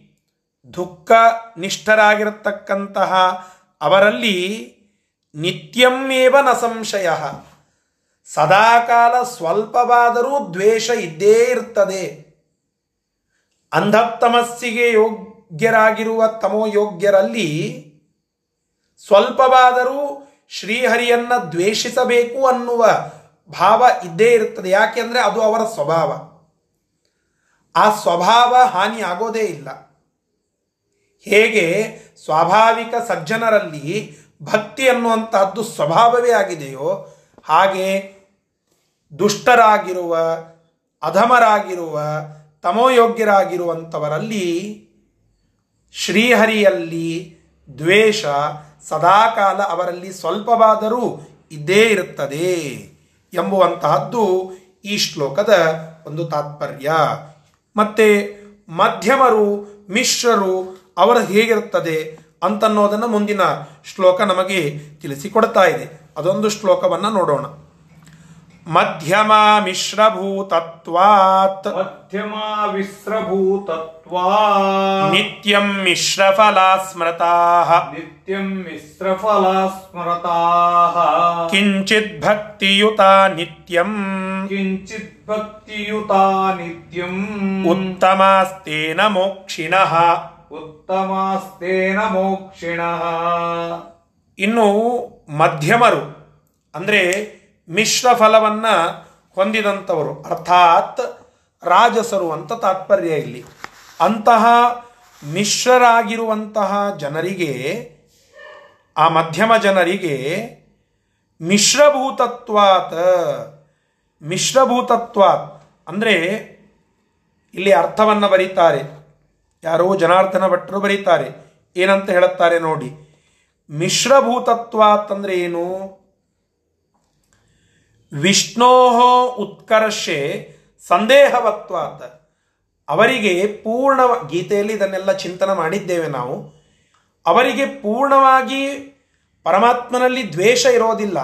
ದುಃಖ ನಿಷ್ಠರಾಗಿರತಕ್ಕಂತಹ ಅವರಲ್ಲಿ ನಿತ್ಯಮೇವ ನ ಸಂಶಯ. ಸದಾಕಾಲ ಸ್ವಲ್ಪವಾದರೂ ದ್ವೇಷ ಇದ್ದೇ ಇರ್ತದೆ. ಅಂಧತಮಸ್ಸಿಗೆ ಯೋಗ್ಯರಾಗಿರುವ ತಮೋ ಯೋಗ್ಯರಲ್ಲಿ ಸ್ವಲ್ಪವಾದರೂ ಶ್ರೀಹರಿಯನ್ನ ದ್ವೇಷಿಸಬೇಕು ಅನ್ನುವ ಭಾವ ಇದ್ದೇ ಇರುತ್ತದೆ ಯಾಕೆಂದರೆ ಅದು ಅವರ ಸ್ವಭಾವ. ಆ ಸ್ವಭಾವ ಹಾನಿ ಆಗೋದೇ ಇಲ್ಲ. ಹೇಗೆ ಸ್ವಾಭಾವಿಕ ಸಜ್ಜನರಲ್ಲಿ ಭಕ್ತಿ ಅನ್ನುವಂತಹದ್ದು ಸ್ವಭಾವವೇ ಆಗಿದೆಯೋ, ಹಾಗೆ ದುಷ್ಟರಾಗಿರುವ, ಅಧಮರಾಗಿರುವ ತಮೋಯೋಗ್ಯರಾಗಿರುವಂಥವರಲ್ಲಿ ಶ್ರೀಹರಿಯಲ್ಲಿ ದ್ವೇಷ ಸದಾಕಾಲ ಅವರಲ್ಲಿ ಸ್ವಲ್ಪವಾದರೂ ಇದ್ದೇ ಇರುತ್ತದೆ ಎಂಬುವಂತಹದ್ದು ಈ ಶ್ಲೋಕದ ಒಂದು ತಾತ್ಪರ್ಯ. ಮತ್ತೆ ಮಧ್ಯಮರು ಮಿಶ್ರರು ಅವರ ಹೇಗಿರುತ್ತದೆ ಅಂತನ್ನೋದನ್ನು ಮುಂದಿನ ಶ್ಲೋಕ ನಮಗೆ ತಿಳಿಸಿಕೊಡ್ತಾ ಇದೆ. ಅದೊಂದು ಶ್ಲೋಕವನ್ನು ನೋಡೋಣ. ಮಧ್ಯಮ ಮಿಶ್ರಭೂತತ್ವಾತ್ ಮಧ್ಯಮಾ ವಿಸ್ರಭೂತತ್ವಾ ನಿತ್ಯಂ ಮಿಶ್ರಫಲಾ ಸ್ಮೃತಾ ನಿತ್ಯಂ ಮಿಶ್ರಫಲ ಸ್ಮರತಾ ಕಿಂಚಿತ್ ಭಕ್ತಿಯುತ ನಿತ್ಯಂ. ಕಿಂಚಿತ್ ಭಕ್ತಿಯುತಾ ನಿತ್ಯಂ. ಉತ್ತಮಾಸ್ತೇನ ಮೋಕ್ಷಿಣಃ. ಉತ್ತಮಾಸ್ತೇನ ಮೋಕ್ಷಿಣಃ. ಇನ್ನು ಮಧ್ಯಮರು ಅಂದರೆ ಮಿಶ್ರ ಫಲವನ್ನ ಹೊಂದಿದಂಥವರು. ಅರ್ಥಾತ್ ರಾಜಸರು ಅಂತ ತಾತ್ಪರ್ಯ ಇಲ್ಲಿ. ಅಂತಹ ಮಿಶ್ರರಾಗಿರುವಂತಹ ಜನರಿಗೆ, ಆ ಮಧ್ಯಮ ಜನರಿಗೆ ಮಿಶ್ರಭೂತತ್ವಾತ್ ಮಿಶ್ರಭೂತತ್ವಾತ್ ಅಂದರೆ ಇಲ್ಲಿ ಅರ್ಥವನ್ನು ಬರೀತಾರೆ. ಯಾರೋ ಜನಾರ್ದನ ಭಟ್ಟರು ಬರೀತಾರೆ. ಏನಂತ ಹೇಳುತ್ತಾರೆ ನೋಡಿ. ಮಿಶ್ರಭೂತತ್ವಾತ್ ಅಂದರೆ ಏನು? ವಿಷ್ಣೋ ಉತ್ಕರ್ಷೆ ಸಂದೇಹವತ್ವಾದ ಅವರಿಗೆ ಪೂರ್ಣ ಗೀತೆಯಲ್ಲಿ ಇದನ್ನೆಲ್ಲ ಚಿಂತನೆ ಮಾಡಿದ್ದೇವೆ ನಾವು. ಅವರಿಗೆ ಪೂರ್ಣವಾಗಿ ಪರಮಾತ್ಮನಲ್ಲಿ ದ್ವೇಷ ಇರೋದಿಲ್ಲ.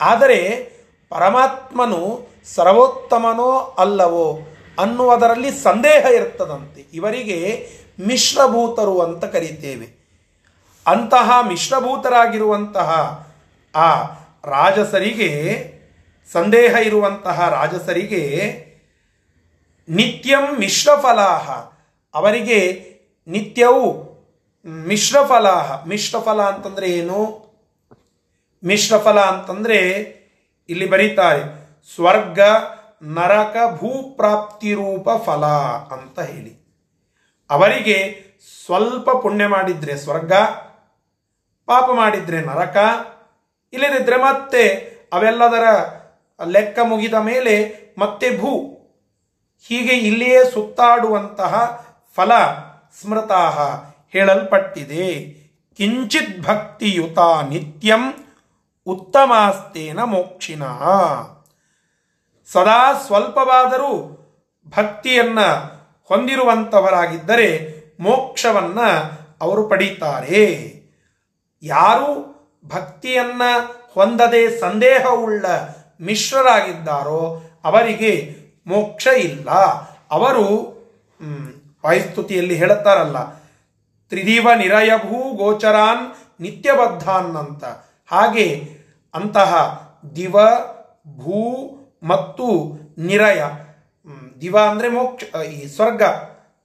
ಆದರೆ ಪರಮಾತ್ಮನು ಸರ್ವೋತ್ತಮನೋ ಅಲ್ಲವೋ ಅನ್ನುವುದರಲ್ಲಿ ಸಂದೇಹ ಇರ್ತದಂತೆ. ಇವರಿಗೆ ಮಿಶ್ರಭೂತರು ಅಂತ ಕರೀತೇವೆ. ಅಂತಹ ಮಿಶ್ರಭೂತರಾಗಿರುವಂತಹ ಆ ರಾಜಸರಿಗೆ ಸಂದೇಹ ಇರುವಂತಹ ರಾಜಸರಿಗೆ ನಿತ್ಯಂ ಮಿಶ್ರಫಲಾಹ. ಅವರಿಗೆ ನಿತ್ಯವೂ ಮಿಶ್ರಫಲಾಹ. ಮಿಶ್ರಫಲ ಅಂತಂದ್ರೆ ಏನು? ಮಿಶ್ರಫಲ ಅಂತಂದ್ರೆ ಇಲ್ಲಿ ಬರೀತಾರೆ, ಸ್ವರ್ಗ, ನರಕ ಭೂಪ್ರಾಪ್ತಿ ರೂಪ ಫಲ ಅಂತ ಹೇಳಿ. ಅವರಿಗೆ ಸ್ವಲ್ಪ ಪುಣ್ಯ ಮಾಡಿದ್ರೆ ಸ್ವರ್ಗ, ಪಾಪ ಮಾಡಿದ್ರೆ ನರಕ, ಇಲ್ಲದಿದ್ರೆ ಮತ್ತೆ ಅವೆಲ್ಲದರ ಲೆಕ್ಕ ಮುಗಿದ ಮೇಲೆ ಮತ್ತೆ ಭೂ, ಹೀಗೆ ಇಲ್ಲಿಯೇ ಸುತ್ತಾಡುವಂತಹ ಫಲ ಸ್ಮೃತಾಹ ಹೇಳಲ್ಪಟ್ಟಿದೆ. ಕಿಂಚಿತ್ ಭಕ್ತಿಯುತ ನಿತ್ಯಂ ಉತ್ತಮಾಸ್ತೇನ ಮೋಕ್ಷಿಣ ಸದಾ ಸ್ವಲ್ಪವಾದರೂ ಭಕ್ತಿಯನ್ನ ಹೊಂದಿರುವಂತವರಾಗಿದ್ದರೆ ಮೋಕ್ಷವನ್ನ ಅವರು ಪಡೀತಾರೆ. ಯಾರು ಭಕ್ತಿಯನ್ನ ಹೊಂದದೆ ಸಂದೇಹವುಳ್ಳ ಮಿಶ್ರರಾಗಿದ್ದಾರೋ ಅವರಿಗೆ ಮೋಕ್ಷ ಇಲ್ಲ. ಅವರು ವಾಯುಸ್ತುತಿಯಲ್ಲಿ ಹೇಳುತ್ತಾರಲ್ಲ, ತ್ರಿದೀವ ನಿರಯಭೂ ಗೋಚರಾನ್ ನಿತ್ಯಬದ್ಧಾನ್ ಅಂತ ಹಾಗೆ ಅಂತಹ ದಿವ, ಭೂ ಮತ್ತು ನಿರಯ ದಿವ ಅಂದರೆ ಮೋಕ್ಷ ಈ ಸ್ವರ್ಗ,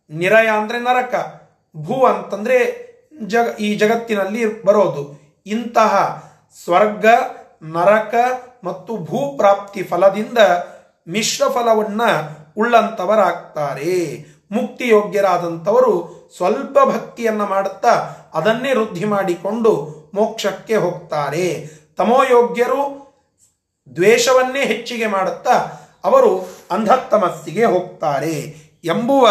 ನಿರಯ ಅಂದರೆ ನರಕ, ಭೂ ಅಂತಂದರೆ ಜಗ, ಈ ಜಗತ್ತಿನಲ್ಲಿ ಬರೋದು. ಇಂತಹ ಸ್ವರ್ಗ, ನರಕ ಮತ್ತು ಭೂಪ್ರಾಪ್ತಿ ಫಲದಿಂದ ಮಿಶ್ರ ಫಲವನ್ನ ಉಳ್ಳಂತವರಾಗ್ತಾರೆ. ಮುಕ್ತಿ ಯೋಗ್ಯರಾದಂಥವರು ಸ್ವಲ್ಪ ಭಕ್ತಿಯನ್ನ ಮಾಡುತ್ತಾ ಅದನ್ನೇ ವೃದ್ಧಿ ಮಾಡಿಕೊಂಡು ಮೋಕ್ಷಕ್ಕೆ ಹೋಗ್ತಾರೆ. ತಮೋಯೋಗ್ಯರು ದ್ವೇಷವನ್ನೇ ಹೆಚ್ಚಿಗೆ ಮಾಡುತ್ತಾ ಅವರು ಅಂಧತ್ತಮಸ್ಸಿಗೆ ಹೋಗ್ತಾರೆ ಎಂಬುವ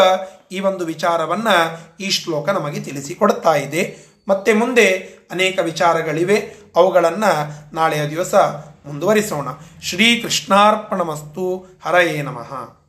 ಈ ಒಂದು ವಿಚಾರವನ್ನು ಈ ಶ್ಲೋಕ ನಮಗೆ ತಿಳಿಸಿಕೊಡ್ತಾ ಇದೆ. ಮತ್ತೆ ಮುಂದೆ ಅನೇಕ ವಿಚಾರಗಳಿವೆ. ಅವುಗಳನ್ನು ನಾಳೆಯ ದಿವಸ ಮುಂದುವರಿಸೋಣ. ಶ್ರೀ ಕೃಷ್ಣಾರ್ಪಣಮಸ್ತು ಹರಯೇ ನಮಃ.